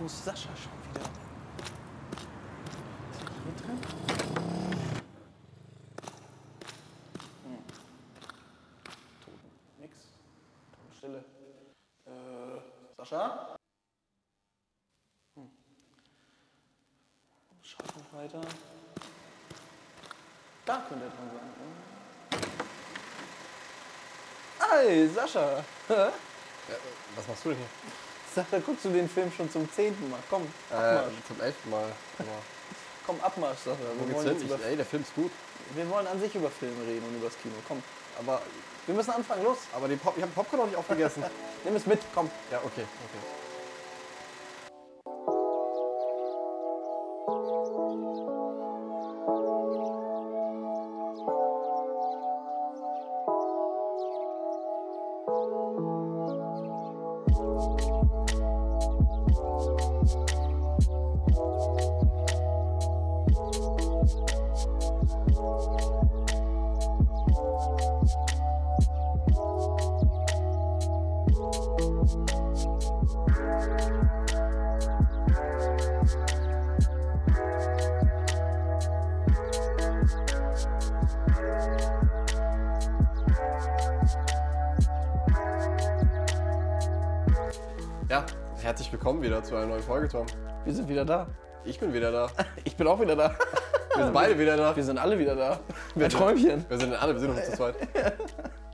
Wo ist Sascha schon wieder? Ist er hier drin? Hm. Toten. Nix. Totenstille. Äh, Sascha? Hm. Schaut noch weiter. Da könnte er dran sein. Hey, Sascha! Hä? Ja, was machst du denn hier? Sascha, guckst du den Film schon zum zehnten Mal? Komm, Äh, zum elften Mal. Aber Komm, Abmarsch, Sascha. wo Wir wollen, jetzt über, Ich, ey, der Film ist gut. wir wollen an sich über Filme reden und über das Kino. Komm, Aber, wir müssen anfangen, los. aber den Pop, ich habe Popcorn noch nicht aufgegessen. Nimm es mit, komm. ja, okay, okay. Folge, Tom. Wir sind wieder da. Ich bin wieder da. Ich bin auch wieder da. Wir sind beide wieder da. Wir sind alle wieder da. Wer Träumchen. Wir sind alle, wir sind noch zu zweit.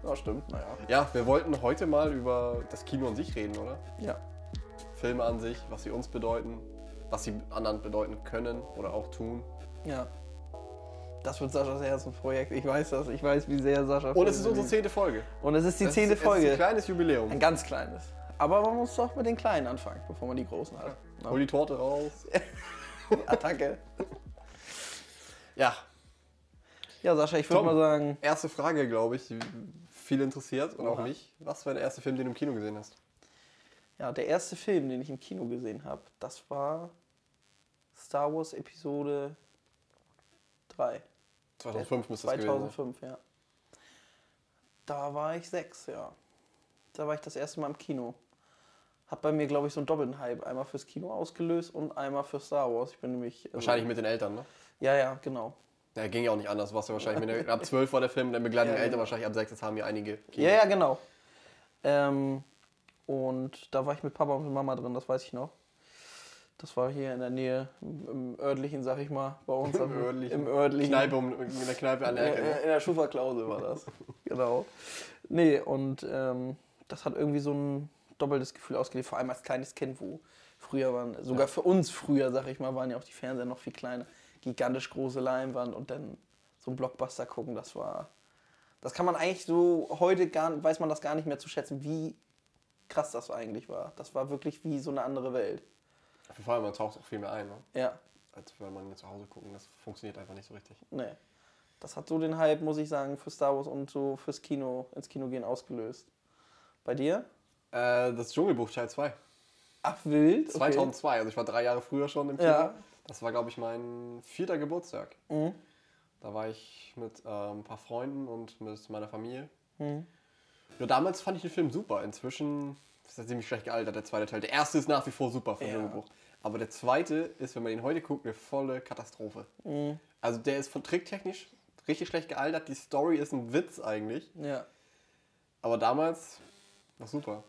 Oh, stimmt, naja. Ja, wir wollten heute mal über das Kino an sich reden, oder? Ja. Filme an sich, was sie uns bedeuten, was sie anderen bedeuten können oder auch tun. Ja. Das wird Saschas Herzensprojekt. Ich weiß das. Ich weiß, wie sehr Sascha. Und es ist unsere zehnte Folge. Und es ist die zehnte ist, Es ist Folge. ein kleines Jubiläum. Ein ganz kleines. Aber man muss doch mit den Kleinen anfangen, bevor man die Großen hat. Hol die Torte raus. Attacke. Ja, Ja, Sascha, ich würde mal sagen, erste Frage, glaube ich, die viel interessiert und auch Oha. mich. Was war der erste Film, den du im Kino gesehen hast? ja, der erste Film, den ich im Kino gesehen habe, das war Star Wars Episode 3. 2005 müsste das gewesen sein. 2005, ja. Da war ich sechs, ja. Da war ich das erste Mal im Kino. Hat bei mir, glaube ich, so einen doppelten Hype. Einmal fürs Kino ausgelöst und einmal für Star Wars. Ich bin nämlich. also- Wahrscheinlich mit den Eltern, ne? Ja, ja, genau. Ja, ging ja auch nicht anders. Warst du wahrscheinlich, wenn der, ab 12 war der Film, dann begleiten Ja, die Eltern genau. wahrscheinlich ab 6, das haben ja einige. Ja, ja, genau. Ähm, und da war ich mit Papa und mit Mama drin, das weiß ich noch. Das war hier in der Nähe, im, örtlichen, sag ich mal, bei uns. Im örtlichen. Im örtlichen. Kneipe um, in der Kneipe an der Ecke. In, ne? in der Schufa-Klausel war das. genau. Nee, und ähm, das hat irgendwie so doppeltes Gefühl ausgelegt, vor allem als kleines Kind, wo früher waren, sogar für uns früher, sag ich mal, waren ja auch die Fernseher noch viel kleiner. Gigantisch große Leinwand und dann so ein Blockbuster gucken, das war. Das kann man eigentlich so, heute gar, weiß man das gar nicht mehr zu schätzen, wie krass das eigentlich war. Das war wirklich wie so eine andere Welt. Jeden Fall, man taucht auch viel mehr ein, ne? Ja, als wenn man zu Hause gucken. Das funktioniert einfach nicht so richtig. nee. Das hat so den Hype, muss ich sagen, für Star Wars und so fürs Kino, ins Kino gehen ausgelöst. Bei dir? Äh, das Dschungelbuch Teil 2. Ach, wild. Okay. 2002, also ich war drei Jahre früher schon im Kino. Ja. Das war, glaube ich, mein vierter Geburtstag. Mhm. Da war ich mit ähm, ein paar Freunden und mit meiner Familie. Mhm. Nur damals fand ich den Film super. Inzwischen ist er ziemlich schlecht gealtert, der zweite Teil. Der erste ist nach wie vor super von Ja. Dschungelbuch. Aber der zweite ist, wenn man ihn heute guckt, eine volle Katastrophe. Mhm. Also der ist von tricktechnisch richtig schlecht gealtert. Die Story ist ein Witz eigentlich. Ja. Aber damals war super.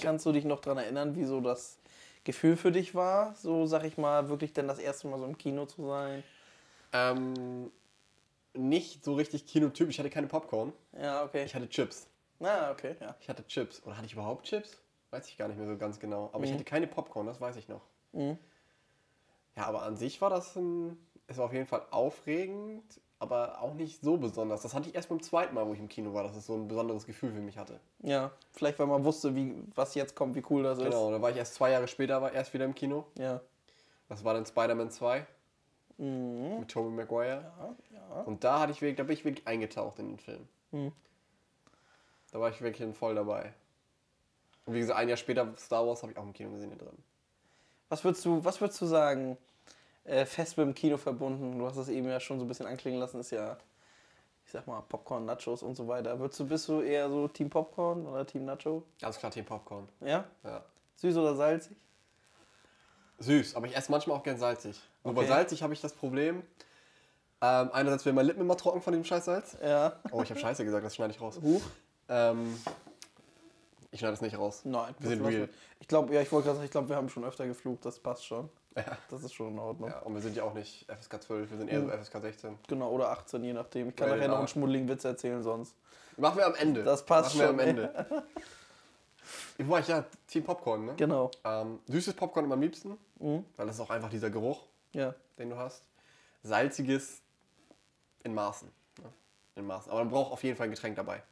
Kannst du dich noch daran erinnern, wie so das Gefühl für dich war, so sag ich mal, wirklich denn das erste Mal so im Kino zu sein? Ähm, nicht so richtig Kinotyp. Ich hatte keine Popcorn. Ja, okay. Ich hatte Chips. Na, okay, ja. Ich hatte Chips. Oder hatte ich überhaupt Chips? Weiß ich gar nicht mehr so ganz genau. Aber ich Mhm. hatte keine Popcorn, das weiß ich noch. Mhm. Ja, aber an sich war das ein, es war auf jeden Fall aufregend, aber auch nicht so besonders. Das hatte ich erst beim zweiten Mal, wo ich im Kino war, dass es so ein besonderes Gefühl für mich hatte. Ja, vielleicht weil man wusste, wie, was jetzt kommt, wie cool das ist. Genau, da war ich erst zwei Jahre später war erst wieder im Kino. Ja. Das war dann Spider-Man 2 Mhm. mit Tobey Maguire. Ja, ja. Und da hatte ich wirklich, da bin ich wirklich eingetaucht in den Film. Mhm. Da war ich wirklich voll dabei. Und wie gesagt, ein Jahr später Star Wars habe ich auch im Kino gesehen hier drin. Was würdest du, was würdest du sagen, äh, fest mit dem Kino verbunden? Du hast es eben ja schon so ein bisschen anklingen lassen, ist ja, ich sag mal, Popcorn, Nachos und so weiter. Würdest du, bist du eher so Team Popcorn oder Team Nacho? Ganz klar Team Popcorn. Ja? Ja. Süß oder salzig? Süß, aber ich esse manchmal auch gern salzig. Nur bei Okay. salzig habe ich das Problem. Ähm, einerseits werden meine Lippen immer trocken von dem Scheißsalz. Ja. Oh, ich habe Scheiße gesagt, das schneide ich raus. Huch. Ähm, ich schneide das nicht raus. Nein. Wir sind real. Ich glaube, ja, ich wollte gerade sagen, ich glaube, wir haben schon öfter geflucht, das passt schon. Ja. Das ist schon in Ordnung. ja, und wir sind ja auch nicht FSK 12, wir sind eher so FSK 16. Genau, oder 18, je nachdem. Ich kann Rated nachher noch einen schmuddeligen Witz erzählen sonst. Machen wir am Ende. Das passt Machen wir schon, am Ende. Wo war ich? Ja, Team Popcorn, ne? Genau. Ähm, süßes Popcorn immer am liebsten, Mhm. weil das ist auch einfach dieser Geruch, Ja. den du hast. Salziges in Maßen. Ne? In Maßen. Aber man braucht auf jeden Fall ein Getränk dabei.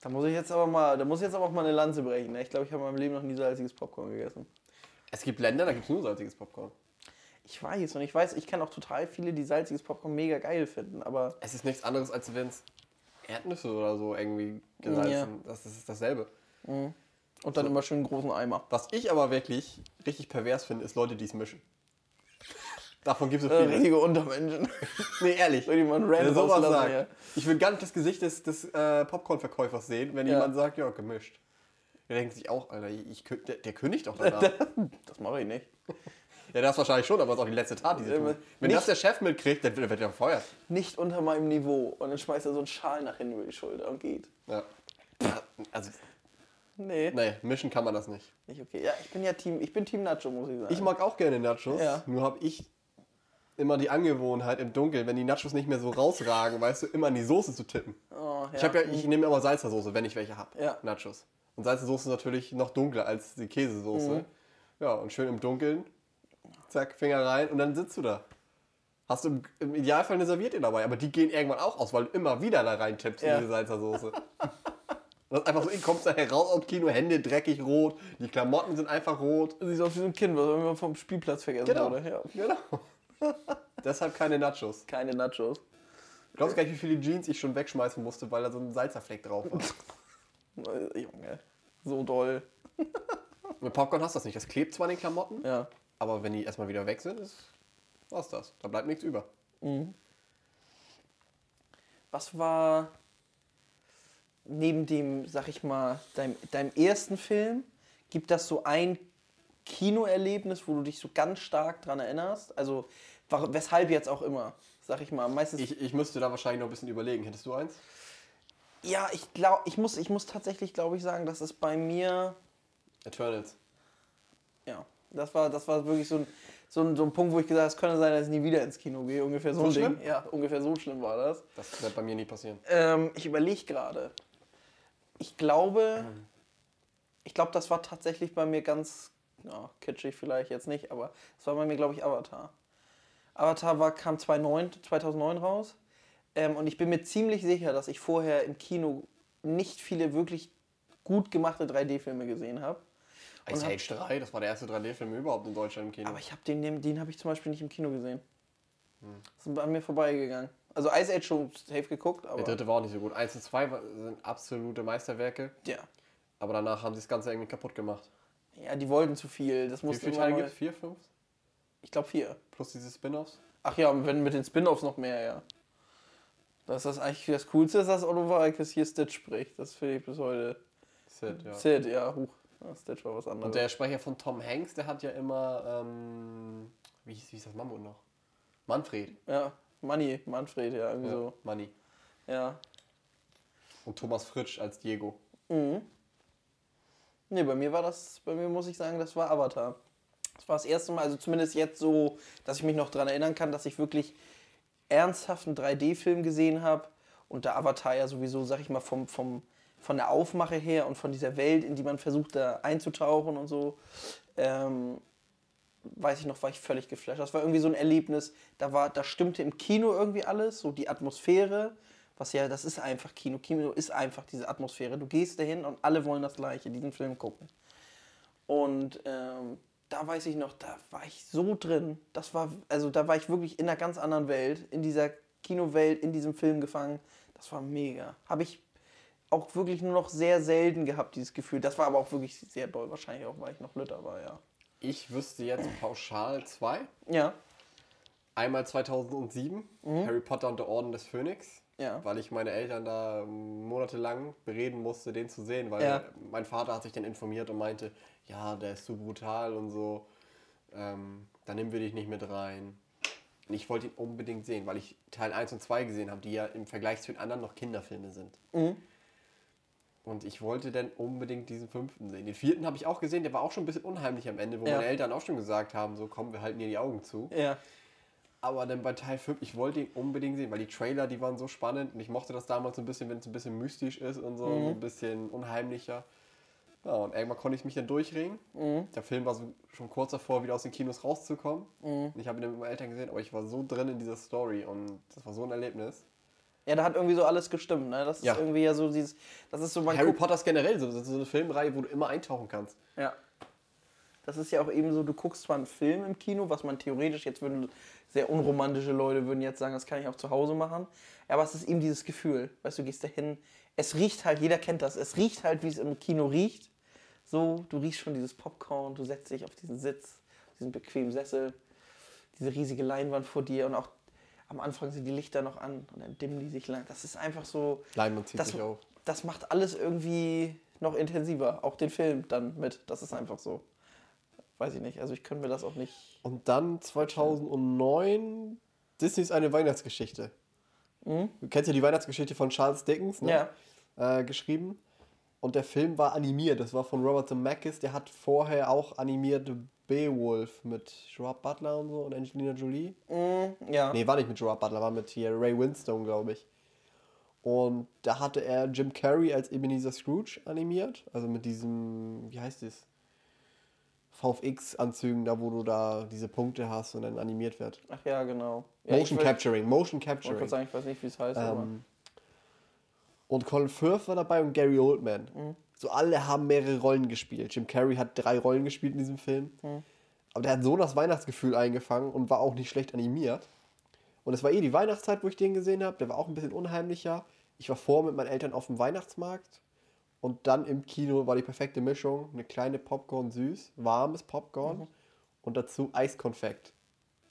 Da muss ich jetzt aber mal, da muss ich jetzt aber auch mal eine Lanze brechen. Ne? Ich glaube, ich habe in meinem Leben noch nie salziges Popcorn gegessen. Es gibt Länder, da gibt es nur salziges Popcorn. Ich weiß und ich weiß, ich kenne auch total viele, die salziges Popcorn mega geil finden, aber Es ist nichts anderes, als wenn es Erdnüsse oder so irgendwie gesalzen. Das ist dasselbe. und dann immer schön einen großen Eimer. Was ich aber wirklich richtig pervers finde, ist Leute, die es mischen. Davon gibt es so Äh, viele. richtige Untermenschen. nee, ehrlich. Wenn er Rand sowas sagt. Ich will gar nicht das Gesicht des, des äh, Popcorn-Verkäufers sehen, wenn Ja. jemand sagt, ja, gemischt. Der denkt sich auch, Alter, ich, der, der kündigt doch danach. Das mache ich nicht. ja, das wahrscheinlich schon, aber das ist auch die letzte Tat, die sie Ja, tun. Wenn nicht- das der Chef mitkriegt, dann wird er gefeuert. Nicht unter meinem Niveau. Und dann schmeißt er so einen Schal nach hinten über die Schulter und geht. Ja. Ja, Also, Nee, nee, mischen kann man das nicht. nicht okay. Ja, ich bin ja Team, ich bin Team Nacho, muss ich sagen. Ich mag auch gerne Nachos, Ja. nur habe ich immer die Angewohnheit im Dunkeln, wenn die Nachos nicht mehr so rausragen, weißt du, immer in die Soße zu tippen. oh, Ich, hab ja, ich nehme immer Salsa-Soße, wenn ich welche habe. Ja. Nachos. Und Salsa-Soße ist natürlich noch dunkler als die Käsesoße. Ja, und schön im Dunkeln. Zack, Finger rein und dann sitzt du da. Hast du im, im Idealfall eine Serviette dabei, aber die gehen irgendwann auch aus, weil du immer wieder da rein tippst Ja. in diese Salsa-Soße. Das ist einfach so, ich kommst da heraus aus dem Kino, Hände dreckig rot, die Klamotten sind einfach rot. Sieht aus wie so ein Kind, was immer vom Spielplatz vergessen Genau. wurde. Ja. Genau. Deshalb keine Nachos. Keine Nachos. Du glaubst gar nicht, wie viele Jeans ich schon wegschmeißen musste, weil da so ein Salzerfleck drauf war. Äh, Junge, so doll. Mit Popcorn hast du das nicht. Das klebt zwar an den Klamotten, Ja. aber wenn die erstmal wieder weg sind, ist war's das. Da bleibt nichts über. Was war neben dem, sag ich mal, deinem, deinem ersten Film, gibt das so ein Kinoerlebnis, wo du dich so ganz stark dran erinnerst? Also, weshalb jetzt auch immer, sag ich mal. Meistens. Ich, ich müsste da wahrscheinlich noch ein bisschen überlegen. Hättest du eins? Ja, ich glaube, ich muss, ich muss tatsächlich, glaube ich, sagen, dass es bei mir. Eternals. Ja, das war, das war wirklich so ein, so, ein, so ein Punkt, wo ich gesagt habe, es könnte sein, dass ich nie wieder ins Kino gehe. Ungefähr so, So ein Ding. schlimm? Ja, ungefähr so schlimm war das. Das wird bei mir nie passieren. Ähm, ich überlege gerade. Ich glaube, ich glaube, das war tatsächlich bei mir ganz, ja, kitschig vielleicht jetzt nicht, aber es war bei mir, glaube ich, Avatar. Avatar war, kam 2009, 2009 raus ähm, und ich bin mir ziemlich sicher, dass ich vorher im Kino nicht viele wirklich gut gemachte 3D-Filme gesehen habe. Ice hab- Age 3, das war der erste 3D-Film überhaupt in Deutschland im Kino. Aber ich habe den, den, habe ich zum Beispiel nicht im Kino gesehen. Das ist an mir vorbeigegangen. Also Ice Age schon safe geguckt, aber der dritte war auch nicht so gut. 1 und 2 war- sind absolute Meisterwerke, ja. aber danach haben sie das Ganze irgendwie kaputt gemacht. Ja, die wollten zu viel. Das Wie viele Teile gibt es? Vier, fünf? Ich glaube vier. Plus diese Spin-Offs? Ach ja, und wenn mit den Spin-offs noch mehr, ja. Das ist das eigentlich das Coolste, ist, dass Oliver Eikes hier Stitch spricht. Das finde ich bis heute. Sid, ja. Sid, ja, huch. Stitch war was anderes. Und der Sprecher von Tom Hanks, der hat ja immer, ähm, wie hieß, wie hieß das Mammut noch? Manfred. ja, Manni, Manfred, ja, irgendwie Ja, so. Manni. Ja. Und Thomas Fritsch als Diego. Mhm. Nee, bei mir war das, bei mir muss ich sagen, das war Avatar. Das war das erste Mal, also zumindest jetzt so, dass ich mich noch daran erinnern kann, dass ich wirklich ernsthaft einen 3D-Film gesehen habe und der Avatar ja sowieso, sag ich mal, vom, vom, von der Aufmache her und von dieser Welt, in die man versucht, da einzutauchen und so, ähm, weiß ich noch, war ich völlig geflasht. Das war irgendwie so ein Erlebnis, da, war, da stimmte im Kino irgendwie alles, so die Atmosphäre, was ja, das ist einfach Kino. Kino ist einfach diese Atmosphäre. Du gehst dahin und alle wollen das Gleiche, diesen Film gucken. Und ähm, da weiß ich noch, da war ich so drin. Das war, also da war ich wirklich in einer ganz anderen Welt, in dieser Kinowelt, in diesem Film gefangen. Das war mega. Habe ich auch wirklich nur noch sehr selten gehabt, dieses Gefühl. Das war aber auch wirklich sehr doll, wahrscheinlich auch, weil ich noch Lütter war, ja. Ich wüsste jetzt pauschal zwei. Ja, Einmal 2007, Harry Potter und der Orden des Phönix. Ja. Weil ich meine Eltern da monatelang bereden musste, den zu sehen, weil Ja. mein Vater hat sich dann informiert und meinte, ja, der ist so brutal und so. ähm, dann nehmen wir dich nicht mit rein. Und ich wollte ihn unbedingt sehen, weil ich Teil 1 und 2 gesehen habe, die ja im Vergleich zu den anderen noch Kinderfilme sind. Und ich wollte dann unbedingt diesen fünften sehen. Den vierten habe ich auch gesehen, der war auch schon ein bisschen unheimlich am Ende, wo Ja. meine Eltern auch schon gesagt haben, so komm, wir halten dir die Augen zu. Ja. Aber dann bei Teil 5, ich wollte ihn unbedingt sehen, weil die Trailer, die waren so spannend und ich mochte das damals so ein bisschen, wenn es ein bisschen mystisch ist und so, Mhm. ein bisschen unheimlicher. Ja, und irgendwann konnte ich mich dann durchringen. Mhm. Der Film war so schon kurz davor, wieder aus den Kinos rauszukommen. Und ich habe ihn dann mit meinen Eltern gesehen, aber ich war so drin in dieser Story und das war so ein Erlebnis. Ja, da hat irgendwie so alles gestimmt, ne? Das ist Ja. irgendwie ja so dieses. Das ist so man Harry Potter ist generell so, das ist so eine Filmreihe, wo du immer eintauchen kannst. Ja. Das ist ja auch eben so, du guckst zwar einen Film im Kino, was man theoretisch, jetzt würden sehr unromantische Leute würden jetzt sagen, das kann ich auch zu Hause machen. Aber es ist eben dieses Gefühl, weißt du, du gehst dahin, es riecht halt, jeder kennt das, es riecht halt, wie es im Kino riecht. So, du riechst schon dieses Popcorn, du setzt dich auf diesen Sitz, diesen bequemen Sessel, diese riesige Leinwand vor dir und auch am Anfang sind die Lichter noch an und dann dimmen die sich lang. Das ist einfach so, Leinwand zieht das, sich auf. das macht alles irgendwie noch intensiver. Auch den Film dann mit. Das ist einfach so. Weiß ich nicht. Also ich könnte mir das auch nicht. Und dann 2009, Disney ist eine Weihnachtsgeschichte. Du kennst ja die Weihnachtsgeschichte von Charles Dickens, ne? Ja. äh, geschrieben. Und der Film war animiert. Das war von Robert Zemeckis. Der hat vorher auch animiert Beowulf mit Gerard Butler und so und Angelina Jolie. Mm, ja. Nee, war nicht mit Gerard Butler, war mit hier Ray Winstone, glaube ich. Und da hatte er Jim Carrey als Ebenezer Scrooge animiert. Also mit diesem, wie heißt es? VFX-Anzügen, da wo du da diese Punkte hast und dann animiert wird. Ach ja, genau. Ja, Motion ich will- Capturing, Motion Ich wollte Capturing. gerade sagen, ich weiß nicht, wie es heißt. aber Ähm, und Colin Firth war dabei und Gary Oldman. Mhm. So alle haben mehrere Rollen gespielt. Jim Carrey hat drei Rollen gespielt in diesem Film. Mhm. Aber der hat so das Weihnachtsgefühl eingefangen und war auch nicht schlecht animiert. Und es war eh die Weihnachtszeit, wo ich den gesehen habe. Der war auch ein bisschen unheimlicher. Ich war vor mit meinen Eltern auf dem Weihnachtsmarkt. Und dann im Kino war die perfekte Mischung. Eine kleine Popcorn süß, warmes Popcorn und dazu Eiskonfekt.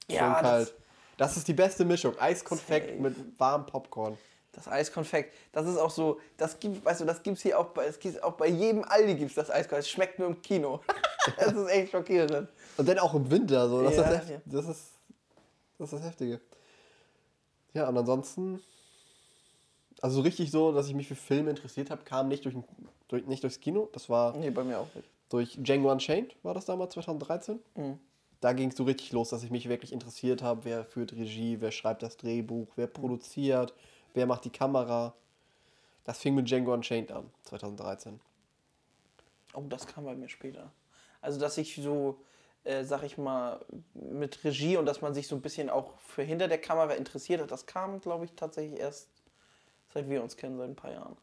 Ja, Schön das- kalt. Das ist die beste Mischung. Eiskonfekt Safe. mit warmem Popcorn. Das Eiskonfekt, das ist auch so, das gibt, weißt du, das gibt's hier auch bei, es gibt's auch bei jedem Aldi gibt's das Eiskonfekt. Es schmeckt nur im Kino. das ist echt schockierend. Und dann auch im Winter. So. Das, Ja, ist, das, ja. Das, ist, das ist das Heftige. Ja, und ansonsten. Also so richtig so, dass ich mich für Filme interessiert habe, kam nicht, durch, durch, nicht durchs Kino. Das war Nee, bei mir auch nicht. durch Django Unchained, war das damals 2013. Mhm. Da ging es so richtig los, dass ich mich wirklich interessiert habe, wer führt Regie, wer schreibt das Drehbuch, wer produziert, wer macht die Kamera. Das fing mit Django Unchained an, 2013. Oh, das kam bei mir später. Also, dass ich so, äh, sag ich mal, mit Regie und dass man sich so ein bisschen auch für hinter der Kamera interessiert hat, das kam, glaube ich, tatsächlich erst seit wir uns kennen, seit ein paar Jahren.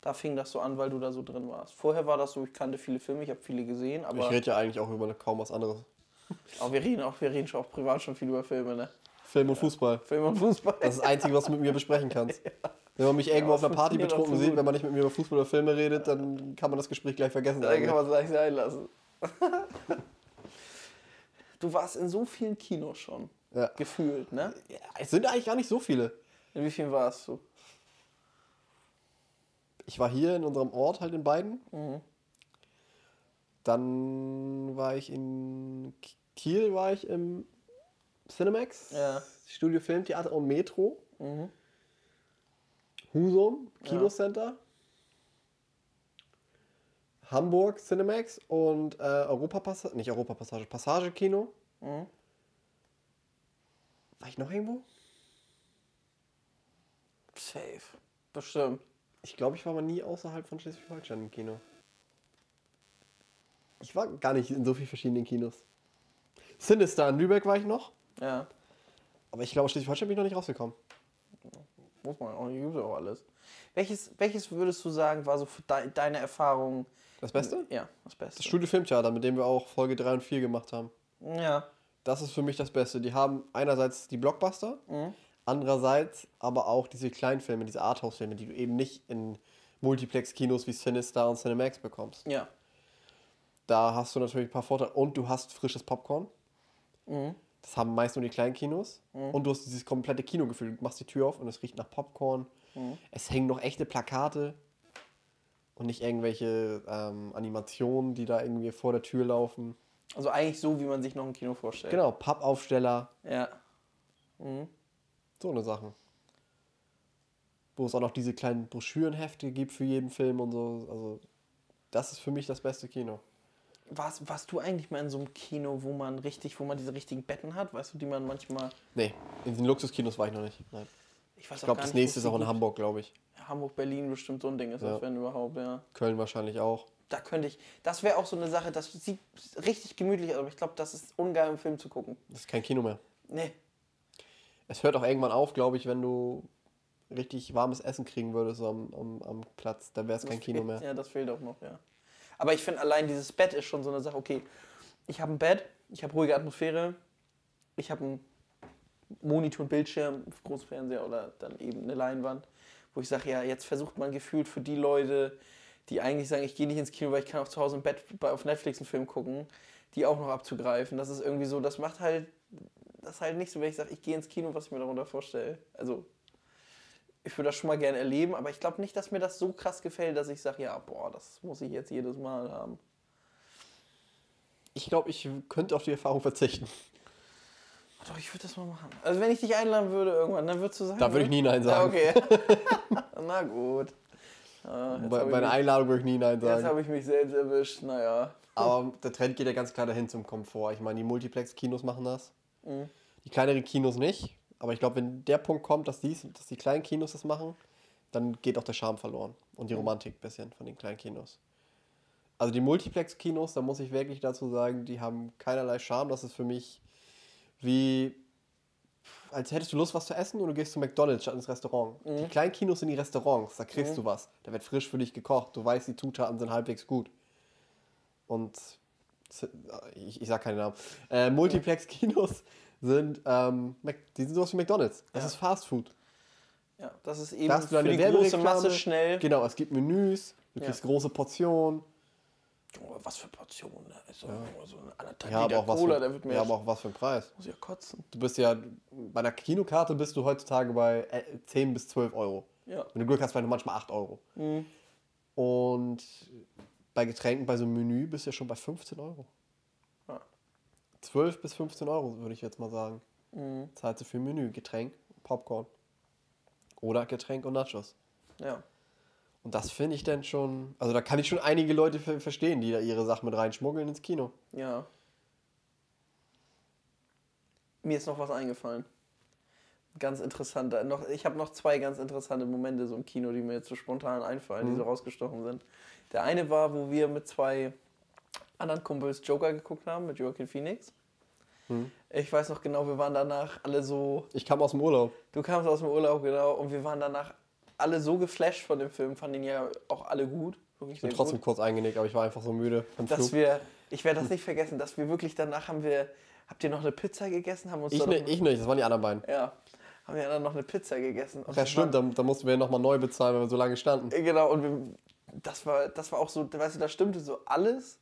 Da fing das so an, weil du da so drin warst. Vorher war das so, ich kannte viele Filme, ich habe viele gesehen, ich aber, rede ja eigentlich auch über kaum was anderes. aber wir reden auch, wir reden schon auch privat schon viel über Filme, ne? Film und Fußball. Film und Fußball. Das ist das Einzige, was du mit mir besprechen kannst. Wenn man mich irgendwo Ja, auf einer Party betrunken sieht, wenn man nicht mit mir über Fußball oder Filme redet, dann kann man das Gespräch gleich vergessen. Da kann eigentlich. man es gleich sein lassen. du warst in so vielen Kinos schon. Ja. Gefühlt, ne? Ja, es sind eigentlich gar nicht so viele. In wie vielen warst du? Ich war hier in unserem Ort halt in beiden. Mhm. Dann war ich in Kiel, war ich im Cinemax, Ja. Studio Filmtheater und Metro. Mhm. Husum, Kinocenter. Hamburg Cinemax und äh, Europapassage, nicht Europapassage, Passage Kino. Mhm. War ich noch irgendwo? Safe. Bestimmt. Ich glaube, ich war mal nie außerhalb von Schleswig-Holstein im Kino. Ich war gar nicht in so vielen verschiedenen Kinos. Sinister in Lübeck war ich noch, Ja. aber ich glaube, Schleswig-Holstein bin ich noch nicht rausgekommen. Muss man auch nicht, gibt auch alles. Welches, welches würdest du sagen, war so für dei- deine Erfahrung? Das Beste? Ja, das Beste. Das Studio Filmtheater, mit dem wir auch Folge 3 und 4 gemacht haben. Ja. Das ist für mich das Beste. Die haben einerseits die Blockbuster, andererseits aber auch diese Kleinfilme, diese Arthouse-Filme, die du eben nicht in Multiplex-Kinos wie Sinister und Cinemax bekommst. Ja. Da hast du natürlich ein paar Vorteile. Und du hast frisches Popcorn. Das haben meist nur die kleinen Kinos. Und du hast dieses komplette Kinogefühl. Du machst die Tür auf und es riecht nach Popcorn. Es hängen noch echte Plakate. Und nicht irgendwelche ähm, Animationen, die da irgendwie vor der Tür laufen. Also eigentlich so, wie man sich noch ein Kino vorstellt. Genau, Pappaufsteller, Ja. Mhm. So eine Sachen. Wo es auch noch diese kleinen Broschürenhefte gibt für jeden Film und so. Also, das ist für mich das beste Kino. Warst, warst du eigentlich mal in so einem Kino, wo man richtig, wo man diese richtigen Betten hat, weißt du, die man manchmal. Nee, in den Luxuskinos war ich noch nicht. Nein. Ich Ich glaube, das nächste ist auch in Hamburg, glaube ich. Hamburg, Berlin bestimmt so ein Ding ist Ja. das, wenn überhaupt, ja. Köln wahrscheinlich auch. Da könnte ich. Das wäre auch so eine Sache, das sieht richtig gemütlich aus, aber ich glaube, das ist ungeil im Film zu gucken. Das ist kein Kino mehr. Nee. Es hört auch irgendwann auf, glaube ich, wenn du richtig warmes Essen kriegen würdest so am, am, am Platz. Dann wäre es kein Das Kino fehlt- mehr. Ja, das fehlt auch noch, ja. Aber ich finde allein dieses Bett ist schon so eine Sache, okay, ich habe ein Bett, ich habe ruhige Atmosphäre, ich habe einen Monitor und Bildschirm, Großfernseher oder dann eben eine Leinwand, wo ich sage, ja, jetzt versucht man gefühlt für die Leute, die eigentlich sagen, ich gehe nicht ins Kino, weil ich kann auch zu Hause im Bett auf Netflix einen Film gucken, die auch noch abzugreifen. Das ist irgendwie so, das macht halt, das ist halt nicht so, wenn ich sage, ich gehe ins Kino, was ich mir darunter vorstelle. Also ich würde das schon mal gerne erleben, aber ich glaube nicht, dass mir das so krass gefällt, dass ich sage, ja, boah, das muss ich jetzt jedes Mal haben. Ich glaube, ich könnte auf die Erfahrung verzichten. Doch, ich würde das mal machen. Also wenn ich dich einladen würde irgendwann, dann würdest du sagen. Da würde ich nie Nein sagen. Ja, okay. Na gut. Jetzt Bei, habe bei einer Einladung würde ich nie Nein jetzt sagen. hab ich mich selbst erwischt. Naja. Aber der Trend geht ja ganz klar dahin zum Komfort. Ich meine, die Multiplex-Kinos machen das. Mhm. Die kleineren Kinos nicht. Aber ich glaube, wenn der Punkt kommt, dass, dies, dass die kleinen Kinos das machen, dann geht auch der Charme verloren. Und Mhm. die Romantik ein bisschen von den kleinen Kinos. Also die Multiplex-Kinos, da muss ich wirklich dazu sagen, die haben keinerlei Charme. Das ist für mich wie, als hättest du Lust, was zu essen und du gehst zu McDonalds statt ins Restaurant. Mhm. Die kleinen Kinos sind die Restaurants, da kriegst du was. Da wird frisch für dich gekocht. Du weißt, die Zutaten sind halbwegs gut. Und ich, ich sag keinen Namen. Äh, Multiplex-Kinos sind, ähm, die sind sowas wie McDonalds. Das Ja. ist Fast Food. Ja, das ist eben Da für die große. Masse schnell. Genau, es gibt Menüs, du Ja. kriegst große Portionen. Oh, was für Portionen. ne? Also, so eine anderthalb Ja, aber auch, was Cola, für, der wird mir ja, aber auch was für ein Preis. muss ja kotzen. Du bist ja, bei einer Kinokarte bist du heutzutage bei äh, 10 bis 12 Euro. Ja. Wenn du Glück hast, vielleicht manchmal 8 Euro. Mhm. Und bei Getränken, bei so einem Menü bist du ja schon bei 15 Euro. Ja. 12 bis 15 Euro, würde ich jetzt mal sagen. Mhm. Zahlst du für ein Menü, Getränk, Popcorn. Oder Getränk und Nachos. Ja. Und das finde ich dann schon, also da kann ich schon einige Leute ver verstehen, die da ihre Sachen mit reinschmuggeln ins Kino. Ja. Mir ist noch was eingefallen. Ganz interessanter. Noch, ich habe noch zwei ganz interessante Momente so im Kino, die mir jetzt so spontan einfallen, die so rausgestochen sind. Der eine war, wo wir mit zwei anderen Kumpels Joker geguckt haben, mit Joaquin Phoenix. Ich weiß noch genau, wir waren danach alle so. Ich kam aus dem Urlaub. Du kamst aus dem Urlaub, genau, und wir waren danach alle so geflasht von dem Film, fanden ihn ja auch alle gut. Ich bin trotzdem gut kurz eingenickt, aber ich war einfach so müde dass Flug. wir, ich werde das nicht vergessen, dass wir wirklich danach haben wir, habt ihr noch eine Pizza gegessen? Haben uns Ich, noch, ich nicht, das waren die anderen beiden. ja, haben wir dann noch eine Pizza gegessen. Und Ja, stimmt, da, da mussten wir nochmal neu bezahlen, weil wir so lange standen. äh, genau, und wir, das war, das war auch so, weißt du, da stimmte so alles.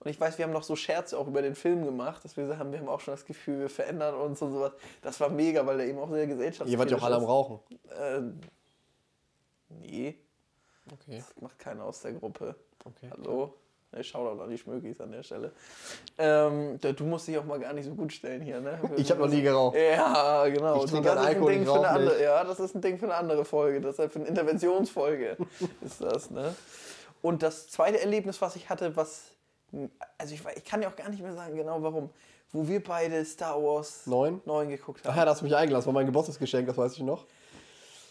Und ich weiß, wir haben noch so Scherze auch über den Film gemacht, dass wir gesagt haben, wir haben auch schon das Gefühl, wir verändern uns und sowas. Das war mega, weil der eben auch sehr gesellschaftskritisch Ihr wart ja auch alle am ist. Rauchen. Äh, nee, Okay, das macht keiner aus der Gruppe. okay. Hallo? Shoutout an die Schmökis an der Stelle. Ähm, du musst dich auch mal gar nicht so gut stellen hier, ne? Ich habe noch nie geraucht. Ja, genau. Ich trinke das keinen ist ein Alkohol, Ding für eine andere. Ja, das ist ein Ding für eine andere Folge. Deshalb für eine Interventionsfolge ist das, ne? Und das zweite Erlebnis, was ich hatte, was. Also ich, ich kann ja auch gar nicht mehr sagen genau warum. Wo wir beide Star Wars Neun? 9 geguckt haben. Ach ja, da hast du mich eingelassen, war mein Geburtstagsgeschenk, das weiß ich noch.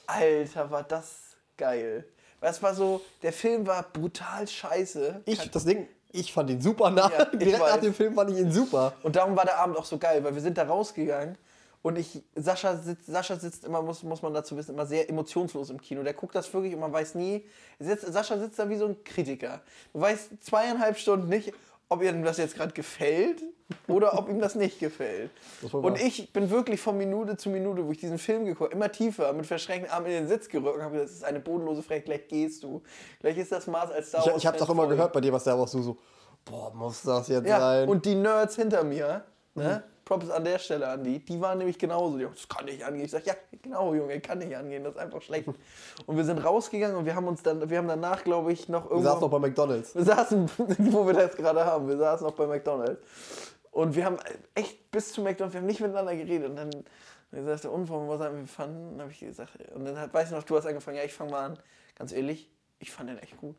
Alter, war das geil. Weil es war so, der Film war brutal scheiße. Ich, das Ding, ich fand ihn super nach. Ja, Direkt nach weiß. dem Film fand ich ihn super. Und darum war der Abend auch so geil, weil wir sind da rausgegangen und ich, Sascha sitzt, Sascha sitzt immer, muss, muss man dazu wissen, immer sehr emotionslos im Kino. Der guckt das wirklich und man weiß nie, sitzt, Sascha sitzt da wie so ein Kritiker. Du weißt zweieinhalb Stunden nicht, ob ihm das jetzt gerade gefällt oder ob ihm das nicht gefällt. Das Und ich bin wirklich von Minute zu Minute, wo ich diesen Film geguckt habe, immer tiefer, mit verschränkten Armen in den Sitz gerückt und habe gesagt, das ist eine bodenlose Frechheit, gleich gehst du. Gleich ist das Maß als Star Ich, Wars ich hab's auch Fan immer gehört bei dir, was da warst du so, boah, muss das jetzt Ja, sein? und die Nerds hinter mir, ne, Props an der Stelle an die. Die waren nämlich genauso. Die haben, das kann nicht angehen. Ich sag, ja, genau, Junge, kann nicht angehen. Das ist einfach schlecht. Und wir sind rausgegangen und wir haben uns dann, wir haben danach, glaube ich, noch irgendwo. saßt noch bei McDonalds. Wir saßen, wo wir das gerade haben, wir saßen noch bei McDonalds. Und wir haben echt bis zu McDonalds, wir haben nicht miteinander geredet. Und dann dann sagst du, und warum was haben wir fanden? Und dann habe ich gesagt, und dann hat, weiß ich noch, du hast angefangen, ja, ich fange mal an. Ganz ehrlich, ich fand den echt gut.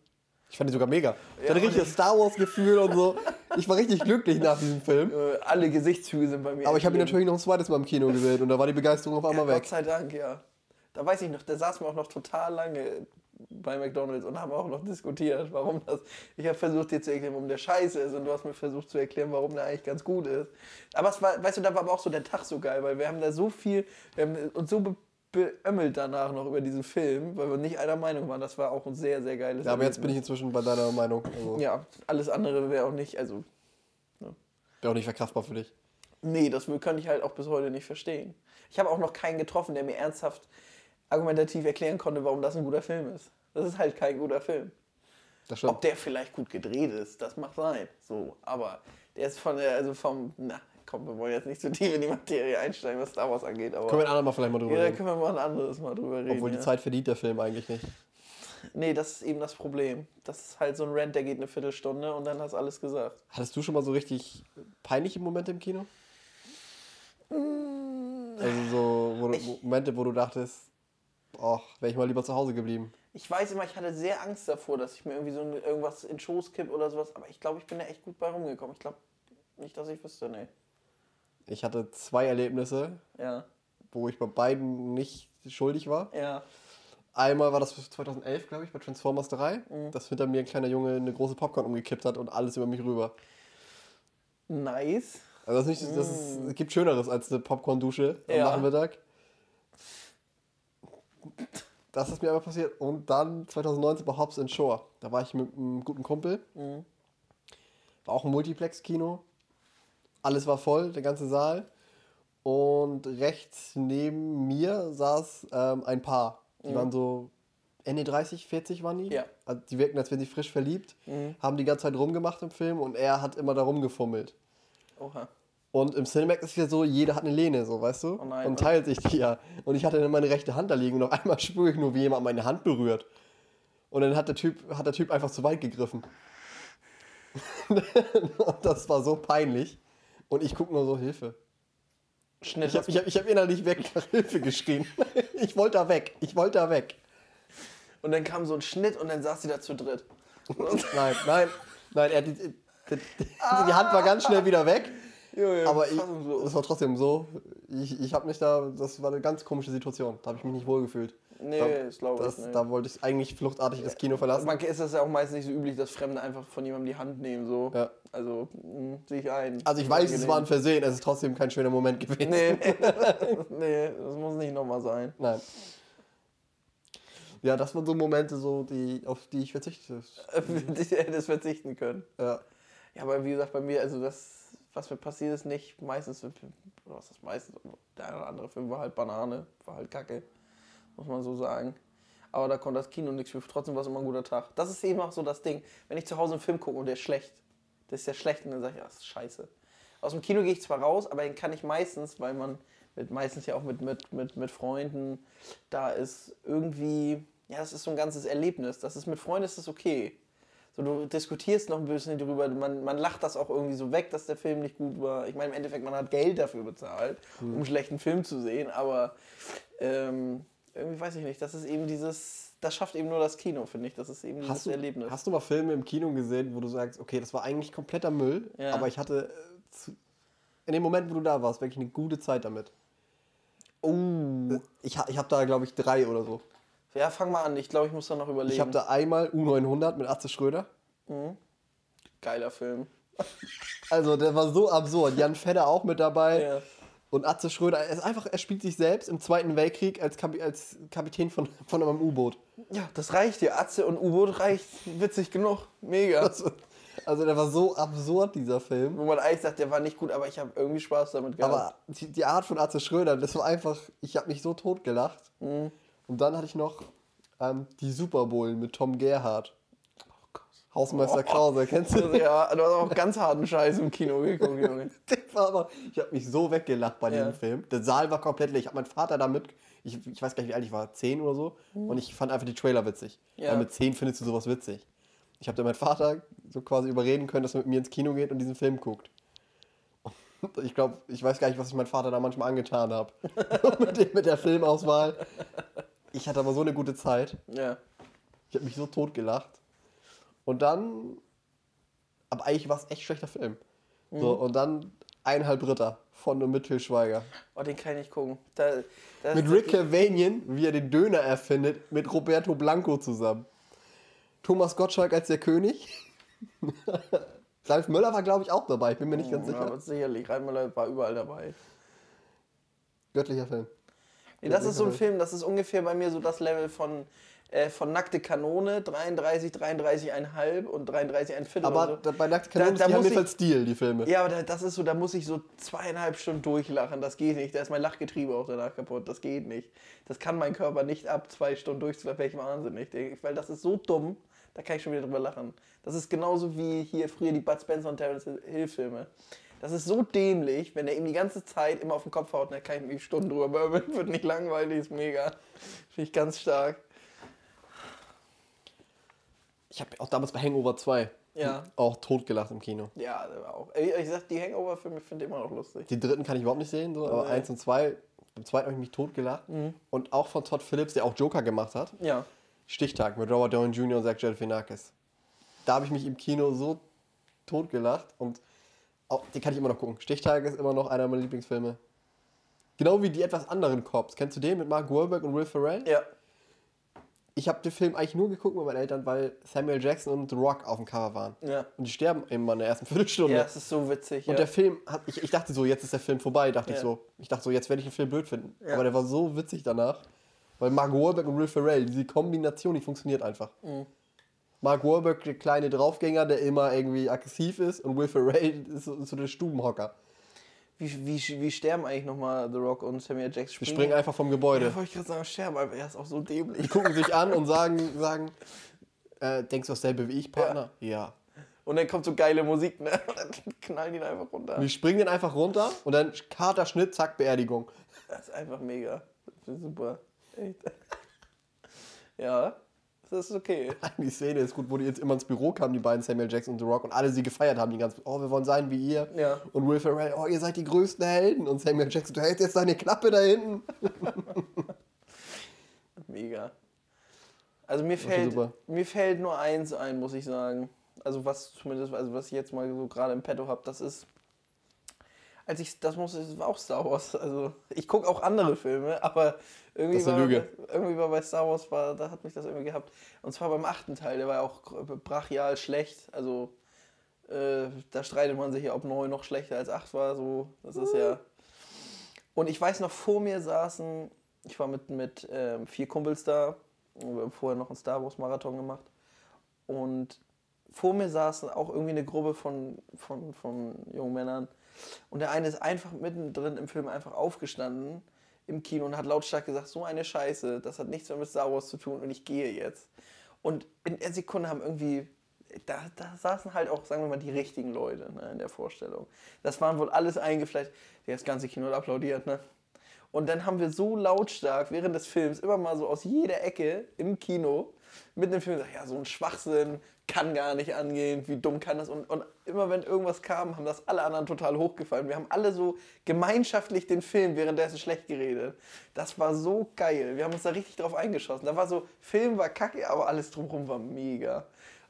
Ich fand die sogar mega. Ich Ja, hatte richtig das Star Wars-Gefühl und so. Ich war richtig glücklich nach diesem Film. Äh, alle Gesichtszüge sind bei mir. Aber ich habe ihn natürlich noch ein zweites Mal im Kino gewählt und da war die Begeisterung auf Ja, einmal Gott weg. sei Dank, ja. Da weiß ich noch, da saßen wir auch noch total lange bei McDonalds und haben auch noch diskutiert, warum das. Ich habe versucht dir zu erklären, warum der scheiße ist und du hast mir versucht zu erklären, warum der eigentlich ganz gut ist. Aber es war, weißt du, da war aber auch so der Tag so geil, weil wir haben da so viel, wir haben uns so be beömmelt danach noch über diesen Film, weil wir nicht einer Meinung waren. Das war auch ein sehr, sehr geiles Ja, aber jetzt bin ich inzwischen bei deiner Meinung. Also, Ja, alles andere wäre auch nicht, also Wäre auch nicht verkraftbar für dich. Nee, das kann ich halt auch bis heute nicht verstehen. Ich habe auch noch keinen getroffen, der mir ernsthaft argumentativ erklären konnte, warum das ein guter Film ist. Das ist halt kein guter Film. Ob der vielleicht gut gedreht ist, das mag sein. So, aber der ist von der, also vom, na, komm, wir wollen jetzt nicht zu tief in die Materie einsteigen, was Star Wars angeht, aber Können wir ein andermal vielleicht mal drüber ja, reden. können wir mal ein anderes Mal drüber reden. Obwohl die ja. Zeit verdient der Film eigentlich nicht. Nee, das ist eben das Problem. Das ist halt so ein Rant, der geht eine Viertelstunde und dann hast alles gesagt. Hattest du schon mal so richtig peinliche Momente im Kino? Also so wo du, Momente, wo du dachtest, ach, wäre ich mal lieber zu Hause geblieben. Ich weiß immer, ich hatte sehr Angst davor, dass ich mir irgendwie so ein- irgendwas in den Schoß kipp oder sowas, aber ich glaube, ich bin da echt gut bei rumgekommen. Ich glaube nicht, dass ich wüsste, nee. Ich hatte zwei Erlebnisse, Ja, wo ich bei beiden nicht schuldig war. ja. Einmal war das 2011, glaube ich, bei Transformers 3, dass hinter mir ein kleiner Junge eine große Popcorn umgekippt hat und alles über mich rüber. Nice. Also das nicht, das ist, es gibt Schöneres als eine Popcorn-Dusche am Ja. Nachmittag. Das ist mir aber passiert. Und dann 2019 bei Hobbs and Shore. Da war ich mit einem guten Kumpel. War auch ein Multiplex-Kino. Alles war voll, der ganze Saal. Und rechts neben mir saß ähm, ein Paar. Die waren so Ende 30, 40 waren die. Ja. Also die wirkten, als wären sie frisch verliebt. Haben die ganze Zeit rumgemacht im Film und er hat immer da rumgefummelt. Oha. Und im Cinemax ist ja so, jeder hat eine Lehne, so, weißt du? Oh nein, und was? teilt sich die ja. Und ich hatte dann meine rechte Hand da liegen und auf einmal spüre ich nur, wie jemand meine Hand berührt. Und dann hat der Typ, hat der typ einfach zu weit gegriffen. und das war so peinlich. Und ich gucke nur so, Hilfe. Schnitt. Ich habe ich hab, hab innerlich weg nach Hilfe geschrien. ich wollte da weg. Ich wollte da weg. Und dann kam so ein Schnitt und dann saß sie da zu dritt. Nein, nein, nein. Er, die, die, die, die Hand war ganz schnell wieder weg. Junge, Aber ich, es war trotzdem so, ich, ich habe mich da, das war eine ganz komische Situation. Da habe ich mich nicht wohl gefühlt. Nee, da, das glaube ich das, nicht. Da wollte ich eigentlich fluchtartig das Kino verlassen. Man ist das ja auch meist nicht so üblich, dass Fremde einfach von jemandem die Hand nehmen. So. Ja. Also, mh, sehe ich ein. Also ich weiß, es war ein Versehen, es ist trotzdem kein schöner Moment gewesen. Nee, nee, das muss nicht nochmal sein. Nein. Ja, das waren so Momente, so, die, auf die ich verzichte. Ich hätte es verzichten können. Ja. Ja, aber wie gesagt, bei mir, also das, was mir passiert ist, nicht meistens, oder was ist meistens, der eine oder andere Film war halt Banane, war halt Kacke, muss man so sagen. Aber da konnte das Kino nichts für, trotzdem war es immer ein guter Tag. Das ist eben auch so das Ding, wenn ich zu Hause einen Film gucke und der ist schlecht, das ist ja schlecht und dann sage ich, ja, das ist scheiße. Aus dem Kino gehe ich zwar raus, aber den kann ich meistens, weil man mit, meistens ja auch mit, mit, mit, mit Freunden da ist, irgendwie, ja, das ist so ein ganzes Erlebnis. Das ist mit Freunden ist das okay. So, du diskutierst noch ein bisschen drüber, man, man lacht das auch irgendwie so weg, dass der Film nicht gut war. Ich meine, im Endeffekt, man hat Geld dafür bezahlt, um einen schlechten Film zu sehen, aber ähm, irgendwie weiß ich nicht, das ist eben dieses, das schafft eben nur das Kino, finde ich. Das ist eben dieses Hast, du, Erlebnis. hast du mal Filme im Kino gesehen, wo du sagst, okay, das war eigentlich kompletter Müll, Ja. aber ich hatte äh, in dem Moment, wo du da warst, wirklich eine gute Zeit damit. oh. Ich, ha- ich habe da, glaube ich, drei oder so. Ja, fang mal an. Ich glaube, ich muss da noch überlegen. Ich habe da einmal U900 mit Atze Schröder. Geiler Film. Also der war so absurd. Jan Fedder auch mit dabei. Ja. Und Atze Schröder, er ist einfach, er spielt sich selbst im Zweiten Weltkrieg als, Kapi als Kapitän von, von einem U-Boot. Ja, das reicht dir. Atze und U-Boot reicht witzig genug. Mega. Also, also der war so absurd, dieser Film. Wo man eigentlich sagt, der war nicht gut, aber ich habe irgendwie Spaß damit gehabt. Aber die, die Art von Atze Schröder, das war einfach, ich habe mich so tot gelacht. Mhm. Und dann hatte ich noch ähm, die Super Bowl mit Tom Gerhardt. oh. Hausmeister Krause, kennst du? Ja, du hast auch ganz harten Scheiß im Kino geguckt, Junge. Aber, ich habe mich so weggelacht bei Ja. diesem Film. Der Saal war komplett leer. Ich habe meinen Vater da mit, ich, ich weiß gar nicht, wie alt ich war, 10 oder so. Und ich fand einfach die Trailer witzig. Mhm. Ja. Weil mit 10 findest du sowas witzig. Ich habe dann meinen Vater so quasi überreden können, dass er mit mir ins Kino geht und diesen Film guckt. Und ich glaube, ich weiß gar nicht, was ich meinem Vater da manchmal angetan habe. mit, dem- mit der Filmauswahl. Ich hatte aber so eine gute Zeit. Ja. Ich habe mich so tot gelacht. Und dann. Aber eigentlich war es echt schlechter Film. So, Mhm. und dann eineinhalb Ritter von und mit Til Schweiger. Oh, den kann ich nicht gucken. Da, Mit Rick Cavanian, wie er den Döner erfindet, mit Roberto Blanco zusammen. Thomas Gottschalk als der König. Ralf Möller war, glaube ich, auch dabei. Ich bin mir nicht ganz Ja, sicher. aber sicherlich. Reinmüller war überall dabei. Göttlicher Film. Nee, das ist so ein Film, das ist ungefähr bei mir so das Level von, äh, von Nackte Kanone, 33, 33,5 und 33, ein Viertel Aber oder so. bei Nackte Kanone, Da- da die haben als Stil, die Filme. Ja, aber da, das ist so, da muss ich so zweieinhalb Stunden durchlachen. Das geht nicht. Da ist mein Lachgetriebe auch danach kaputt. Das geht nicht. Das kann mein Körper nicht ab zwei Stunden durchzulachen. Wäre ich wahnsinnig. Weil das ist so dumm, da kann ich schon wieder drüber lachen. Das ist genauso wie hier früher die Bud Spencer und Terence Hill Filme. Das ist so dämlich, wenn er ihm die ganze Zeit immer auf den Kopf haut, da kann ich mich Stunden drüber börbeln. Wird nicht langweilig, ist mega. Finde ich ganz stark. Ich habe auch damals bei Hangover 2 Ja. auch totgelacht im Kino. Ja, der war auch. Ich sag, die Hangover-Filme finde ich immer noch lustig. Die dritten kann ich überhaupt nicht sehen, so, aber Nee. eins und zwei, beim zweiten habe ich mich totgelacht. Und auch von Todd Phillips, der auch Joker gemacht hat. Ja. Stichtag mit Robert Downey Jr. und Zach Galifianakis. Da habe ich mich im Kino so totgelacht und auch, den kann ich immer noch gucken. Stichtag ist immer noch einer meiner Lieblingsfilme. Genau wie die etwas anderen Cops. Kennst du den mit Mark Wahlberg und Will Ferrell? Ja. Ich habe den Film eigentlich nur geguckt mit meinen Eltern, weil Samuel Jackson und The Rock auf dem Cover waren. Ja. Und die sterben immer in der ersten Viertelstunde. Ja, es ist so witzig. Und ja. der Film hat, ich, ich dachte so, jetzt ist der Film vorbei, dachte ich Ja. so. Ich dachte so, jetzt werde ich den Film blöd finden. Ja. Aber der war so witzig danach. Weil Mark Wahlberg und Will Ferrell, diese Kombination, die funktioniert einfach. Mhm. Mark Wahlberg, der kleine Draufgänger, der immer irgendwie aggressiv ist und Will Ferrell ist so, so der Stubenhocker. Wie, wie, wie sterben eigentlich nochmal The Rock und Samuel Jackson? Die springen einfach vom Gebäude. Ja, wollte ich gerade sagen, sterben, aber er ist auch so dämlich. Die gucken sich an und sagen, sagen äh, denkst du dasselbe wie ich, Partner? Ja. Und dann kommt so geile Musik, ne? Und dann knallen die ihn einfach runter. Und die springen dann einfach runter und dann harter Schnitt, zack, Beerdigung. Das ist einfach mega. Das ist super. Echt. Ja, das ist okay. Die Szene ist gut, wo die jetzt immer ins Büro kamen, die beiden Samuel Jackson und The Rock, und alle sie gefeiert haben, die ganz, oh, wir wollen sein wie ihr. Ja. Und Will Ferrell, oh, ihr seid die größten Helden. Und Samuel Jackson, du hältst jetzt deine Klappe da hinten. Mega. Also mir fällt, mir fällt nur eins ein, muss ich sagen. Also was zumindest, also was ich jetzt mal so gerade im Petto habe, das ist, als ich, das muss, das war auch Star Wars. Also ich gucke auch andere Filme, aber irgendwie war, irgendwie war bei Star Wars, war, da hat mich das irgendwie gehabt. Und zwar beim achten Teil, der war ja auch brachial schlecht. Also äh, da streitet man sich ja, ob 9 noch schlechter als 8 war. So, das ist ja. Und ich weiß noch, vor mir saßen, ich war mit, mit ähm, vier Kumpels da, wir haben vorher noch einen Star Wars Marathon gemacht. Und vor mir saßen auch irgendwie eine Gruppe von, von, von jungen Männern. Und der eine ist einfach mittendrin im Film einfach aufgestanden im Kino und hat lautstark gesagt, so eine Scheiße, das hat nichts mehr mit Star Wars zu tun und ich gehe jetzt. Und in der Sekunde haben irgendwie, da, da saßen halt auch, sagen wir mal, die richtigen Leute ne, in der Vorstellung. Das waren wohl alles eingefleischt. Das ganze Kino applaudiert, ne? Und dann haben wir so lautstark während des Films immer mal so aus jeder Ecke im Kino mitten im Film gesagt, ja, so ein Schwachsinn kann gar nicht angehen, wie dumm kann das? Und, und immer wenn irgendwas kam, haben das alle anderen total hochgefallen. Wir haben alle so gemeinschaftlich den Film währenddessen schlecht geredet. Das war so geil. Wir haben uns da richtig drauf eingeschossen. Da war so, Film war kacke, aber alles drumherum war mega.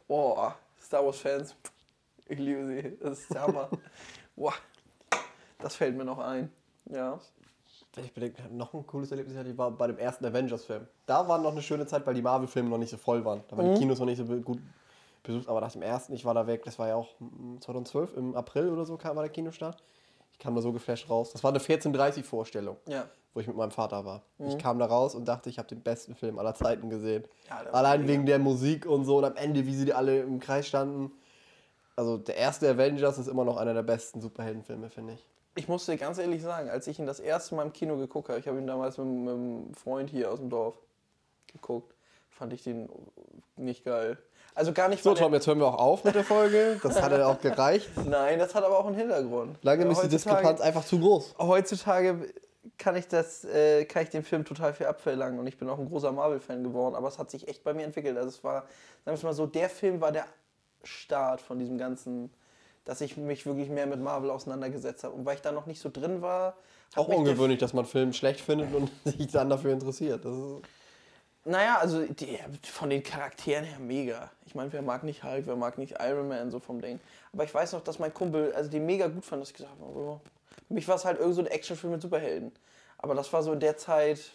Oh, Star Wars-Fans, ich liebe sie. Das ist der Hammer. Boah, das fällt mir noch ein. Ja. Ich bedenke, noch ein cooles Erlebnis hatte ich war bei dem ersten Avengers-Film. Da war noch eine schöne Zeit, weil die Marvel-Filme noch nicht so voll waren. Da waren die Kinos noch nicht so gut besucht, aber nach dem ersten, ich war da weg, das war ja auch mm, 2012, im April oder so kam war der Kinostart. Ich kam da so geflasht raus. Das war eine 14.30 Vorstellung, Ja. wo ich mit meinem Vater war. Ich kam da raus und dachte, ich habe den besten Film aller Zeiten gesehen. Ja, Allein wegen der Musik und so und am Ende, wie sie alle im Kreis standen. Also der erste Avengers ist immer noch einer der besten Superheldenfilme, finde ich. Ich muss dir ganz ehrlich sagen, als ich ihn das erste Mal im Kino geguckt habe, ich habe ihn damals mit, mit einem Freund hier aus dem Dorf geguckt, fand ich den nicht geil. Also gar nicht So, Tom, jetzt hören wir auch auf mit der Folge. Das hat ja auch gereicht. Nein, das hat aber auch einen Hintergrund. Langsam ist die Heutzutage- Diskrepanz einfach zu groß. Heutzutage kann ich, das, äh, kann ich dem Film total viel abverlangen und ich bin auch ein großer Marvel-Fan geworden, aber es hat sich echt bei mir entwickelt. Also es war, sagen wir es mal so, der Film war der Start von diesem ganzen, dass ich mich wirklich mehr mit Marvel auseinandergesetzt habe. Und weil ich da noch nicht so drin war, hat Auch mich der ungewöhnlich, dass man Film schlecht findet und sich dann dafür interessiert. Das ist Naja, also die, von den Charakteren her mega. Ich meine, wer mag nicht Hulk, wer mag nicht Iron Man, so vom Ding. Aber ich weiß noch, dass mein Kumpel, also die mega gut fand, dass ich gesagt habe, oh, für mich war es halt irgend so ein Actionfilm mit Superhelden. Aber das war so in der Zeit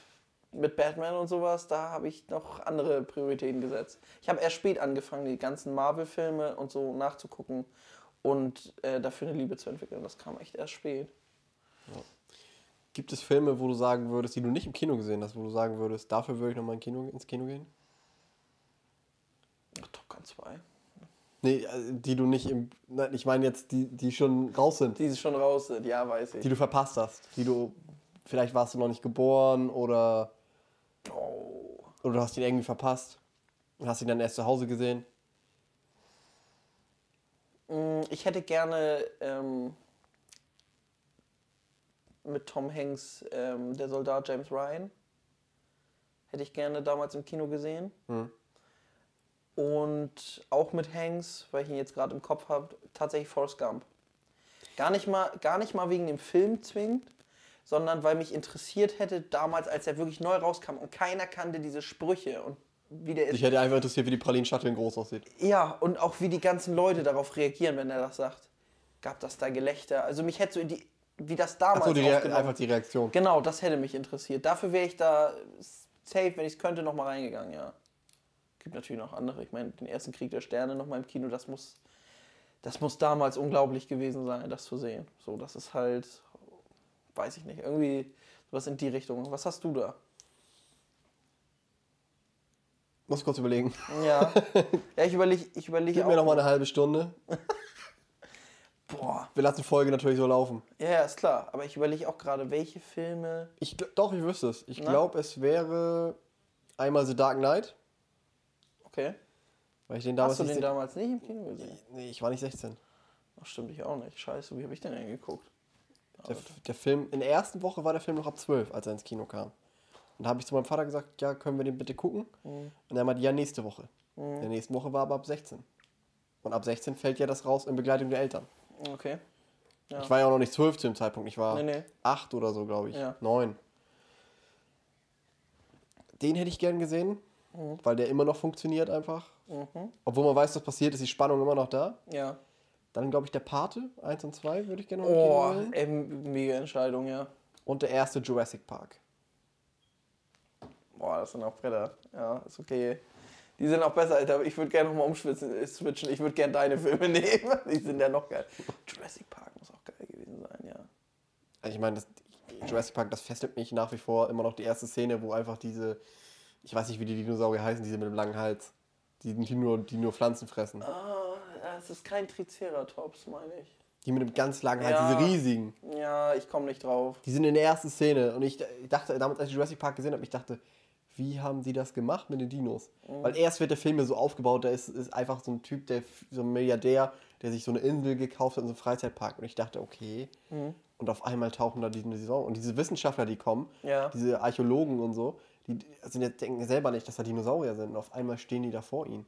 mit Batman und sowas, da habe ich noch andere Prioritäten gesetzt. Ich habe erst spät angefangen, die ganzen Marvel-Filme und so nachzugucken und äh, dafür eine Liebe zu entwickeln. Das kam echt erst spät. Gibt es Filme, wo du sagen würdest, die du nicht im Kino gesehen hast, wo du sagen würdest, dafür würde ich nochmal Kino, ins Kino gehen? Ach, Top Gun 2. Nee, äh, die du nicht im. Nein, ich meine jetzt, die, die schon raus sind, Die schon raus sind, ja, weiß ich. die du verpasst hast. Die du. Vielleicht warst du noch nicht geboren oder, oh. oder du hast ihn irgendwie verpasst und hast ihn dann erst zu Hause gesehen. Mm, Ich hätte gerne ähm, mit Tom Hanks ähm, der Soldat James Ryan. Hätte ich gerne damals im Kino gesehen. Mhm. Und auch mit Hanks, weil ich ihn jetzt gerade im Kopf habe, tatsächlich Forrest Gump. Gar nicht, mal, gar nicht mal wegen dem Film zwingend, sondern weil mich interessiert hätte, damals, als er wirklich neu rauskam und keiner kannte diese Sprüche und wie der ist. Ich hätte einfach interessiert, wie die Pralinen-Shuttle in groß aussieht. Ja, und auch wie die ganzen Leute darauf reagieren, wenn er das sagt. Gab das da Gelächter? Also mich hätte so in die, wie das damals Achso, die Rea- aufgenommen- einfach die Reaktion. Genau, das hätte mich interessiert. Dafür wäre ich da safe, wenn ich es könnte, nochmal reingegangen, ja. Gibt natürlich noch andere. Ich meine, den ersten Krieg der Sterne nochmal im Kino, das muss, das muss damals unglaublich gewesen sein, das zu sehen. So, das ist halt, weiß ich nicht, irgendwie was in die Richtung. Was hast du da? Muss kurz überlegen. Ja, ja ich überlege ich überleg Gib auch. mir noch mal eine halbe Stunde. Boah, Wir lassen die Folge natürlich so laufen. ja, ja, ist klar. Aber ich überlege auch gerade, welche Filme. Ich, doch, ich wüsste es. Ich glaube, es wäre einmal The Dark Knight, Okay. weil ich den damals Hast du nicht den se- damals nicht im Kino gesehen? Nee, ich war nicht 16. Ach, stimmt, ich auch nicht. Scheiße, wie habe ich denn denn geguckt? Der, der Film, in der ersten Woche war der Film noch ab 12, als er ins Kino kam. Und da habe ich zu meinem Vater gesagt, ja, können wir den bitte gucken? Und er meinte, ja, nächste Woche. In der nächsten Woche war aber ab 16. Und ab 16 fällt ja das raus in Begleitung der Eltern. Okay. Ja. Ich war ja auch noch nicht 12 zu dem Zeitpunkt, ich war Nee, nee. 8 oder so, glaube ich. Ja. 9. Den hätte ich gern gesehen, weil der immer noch funktioniert einfach. Mhm. Obwohl man weiß, was passiert, ist die Spannung immer noch da. Ja. Dann glaube ich der Pate, 1 und 2 würde ich gerne noch Oh, ey, mega Entscheidung, ja. Und der erste Jurassic Park. Boah, das sind auch Bretter. Ja, ist okay. Die sind auch besser, Alter. Ich würde gerne nochmal umschwitzen, äh, switchen. Ich würde gerne deine Filme nehmen. Die sind ja noch geil. Jurassic Park muss auch geil gewesen sein, ja. Also ich meine, Jurassic Park, das fesselt mich nach wie vor immer noch die erste Szene, wo einfach diese, ich weiß nicht, wie die Dinosaurier heißen, diese mit dem langen Hals, die, die, nur, die nur Pflanzen fressen. Ah, das ist kein Triceratops, meine ich. Die mit dem ganz langen Hals, Ja. diese riesigen. Ja, ich komme nicht drauf. Die sind in der ersten Szene und ich, ich dachte, damals, als ich Jurassic Park gesehen habe, ich dachte, wie haben die das gemacht mit den Dinos? Weil erst wird der Film ja so aufgebaut, da ist, ist einfach so ein Typ, der so ein Milliardär, der sich so eine Insel gekauft hat in so einem Freizeitpark und ich dachte, okay. Und auf einmal tauchen da die Dinosaurier und diese Wissenschaftler, die kommen, Ja. diese Archäologen und so, die sind jetzt, denken selber nicht, dass da Dinosaurier sind und auf einmal stehen die da vor ihnen.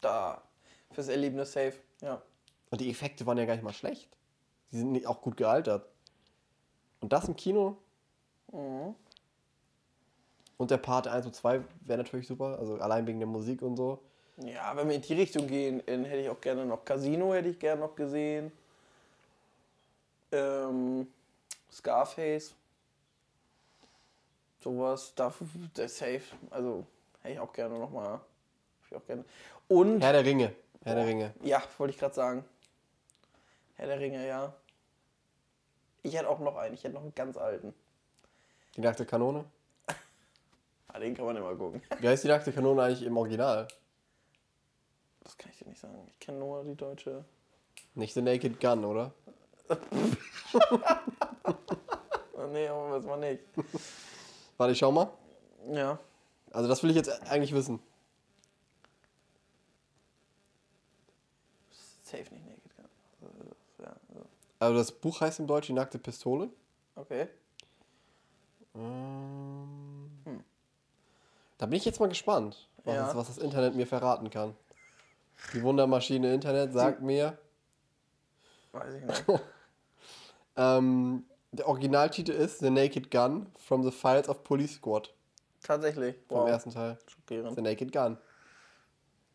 Da. Fürs Erlebnis safe. Ja. Und die Effekte waren ja gar nicht mal schlecht. Die sind nicht- auch gut gealtert. Und das im Kino. Und der Part 1 und 2 wäre natürlich super. Also allein wegen der Musik und so. Ja, wenn wir in die Richtung gehen, dann hätte ich auch gerne noch Casino, hätte ich gerne noch gesehen. Ähm, Scarface. Sowas, dafür, der safe. Also, hätte ich auch gerne nochmal. Ich auch gerne. Und, Herr der Ringe. Herr der Ringe. ja, wollte ich gerade sagen. Herr der Ringe, ja. Ich hätte auch noch einen, ich hätte noch einen ganz alten. Die nackte Kanone. Ah, den kann man immer gucken. Wie heißt die nackte Kanone eigentlich im Original? Das kann ich dir nicht sagen. Ich kenne nur die deutsche. Nicht The Naked Gun, oder? nee, aber weiß man nicht. Warte, ich schau mal. Ja. Also das will ich jetzt eigentlich wissen. Safe nicht Naked Gun. Ja, also. also das Buch heißt im Deutschen Die nackte Pistole. Okay. Ähm. Da bin ich jetzt mal gespannt, was, Ja. das, was das Internet mir verraten kann. Die Wundermaschine Internet sagt mir, Weiß ich nicht. ähm, der Originaltitel ist The Naked Gun from the Files of Police Squad Tatsächlich. vom Wow. ersten Teil. Schockierend. The Naked Gun.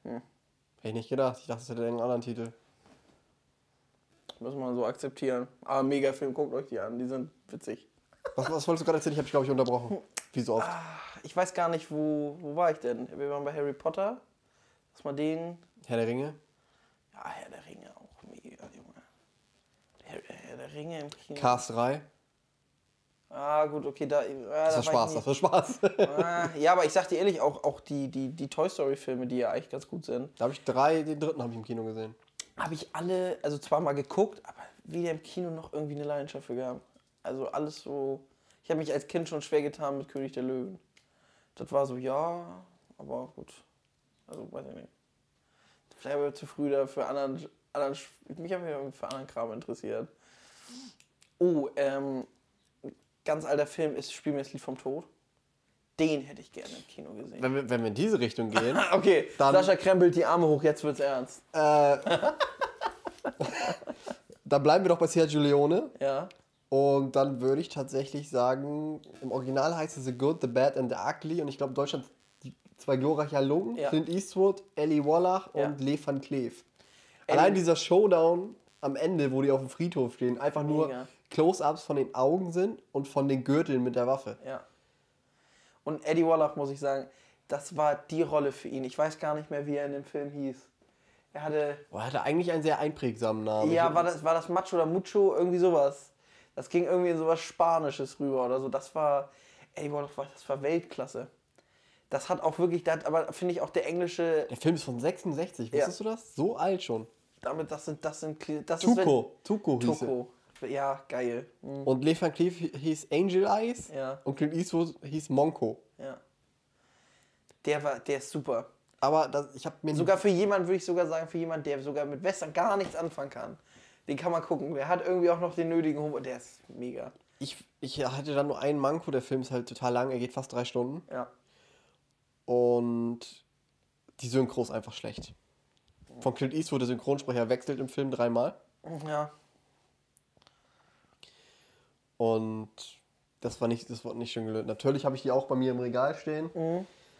Hm. Hätte ich nicht gedacht. Ich dachte, es hätte irgendeinen anderen Titel. Muss man so akzeptieren. Aber mega Film, guckt euch die an. Die sind witzig. Was, was wolltest du gerade erzählen? Ich habe dich, glaube ich, unterbrochen. Wie so oft. Ich weiß gar nicht, wo, wo war ich denn? Wir waren bei Harry Potter. Lass mal den. Herr der Ringe. Ja, Herr der Ringe auch mega, Junge. Herr, Herr der Ringe im Kino. Cars 3. ah, gut, okay, da. Äh, Das war Spaß, das war Spaß. Ah, ja, aber ich sag dir ehrlich, auch, auch die, die, die Toy Story-Filme, die ja eigentlich ganz gut sind, da habe ich drei, den dritten habe ich im Kino gesehen. habe ich alle, also zwar mal geguckt, aber weder im Kino noch irgendwie eine Leidenschaft für gehabt. Also alles so. Ich habe mich als Kind schon schwer getan mit König der Löwen. Das war so, ja, aber gut. Also weiß ich nicht. Vielleicht aber zu früh da für anderen, anderen mich habe ich für anderen Kram interessiert. Oh, ähm, ganz alter Film ist Spiel mir das Lied vom Tod. Den hätte ich gerne im Kino gesehen. Wenn wir, wenn wir in diese Richtung gehen, Okay, Dann- Sascha krempelt die Arme hoch, jetzt wird's ernst. äh, dann bleiben wir doch bei Sergio Leone. Ja. Und dann würde ich tatsächlich sagen, im Original heißt es The Good, The Bad and The Ugly. Und ich glaube, Deutschland die zwei glorreiche Halunken, Ja. Clint Eastwood, Ellie Wallach Ja. und Lee Van Cleef. Allein dieser Showdown am Ende, wo die auf dem Friedhof stehen, einfach nur. Close-Ups von den Augen sind und von den Gürteln mit der Waffe. Ja. Und Eddie Wallach, muss ich sagen, das war die Rolle für ihn. Ich weiß gar nicht mehr, wie er in dem Film hieß. Er hatte. Boah, er hatte eigentlich einen sehr einprägsamen Namen. Ja, war das, war das Macho oder Mucho? Irgendwie sowas. Das ging irgendwie in sowas Spanisches rüber oder so. Das war. Wallach, war- das war Weltklasse. Das hat auch wirklich, das, aber finde ich auch der englische. Der Film ist von 66, wusstest du das? So alt schon. Damit, das sind, das sind, das ist, wenn- Tuco, Tuco hieß er. Tuco. Ja, geil. Mhm. Und Lee Van Cleef hieß Angel Eyes Ja. und Clint Eastwood hieß Monko. Ja. Der war, der ist super. Aber das, ich habe mir Sogar für jemanden, würde ich sogar sagen, für jemanden, der sogar mit Western gar nichts anfangen kann. Den kann man gucken. Der hat irgendwie auch noch den nötigen Humor. Der ist mega. Ich, ich hatte dann nur einen Manko, der Film ist halt total lang, er geht fast drei Stunden. Ja. Und die Synchro ist einfach schlecht. Von Clint Eastwood, der Synchronsprecher, wechselt im Film dreimal. Ja. Und das war nicht, das war nicht schön gelöst. Natürlich habe ich die auch bei mir im Regal stehen,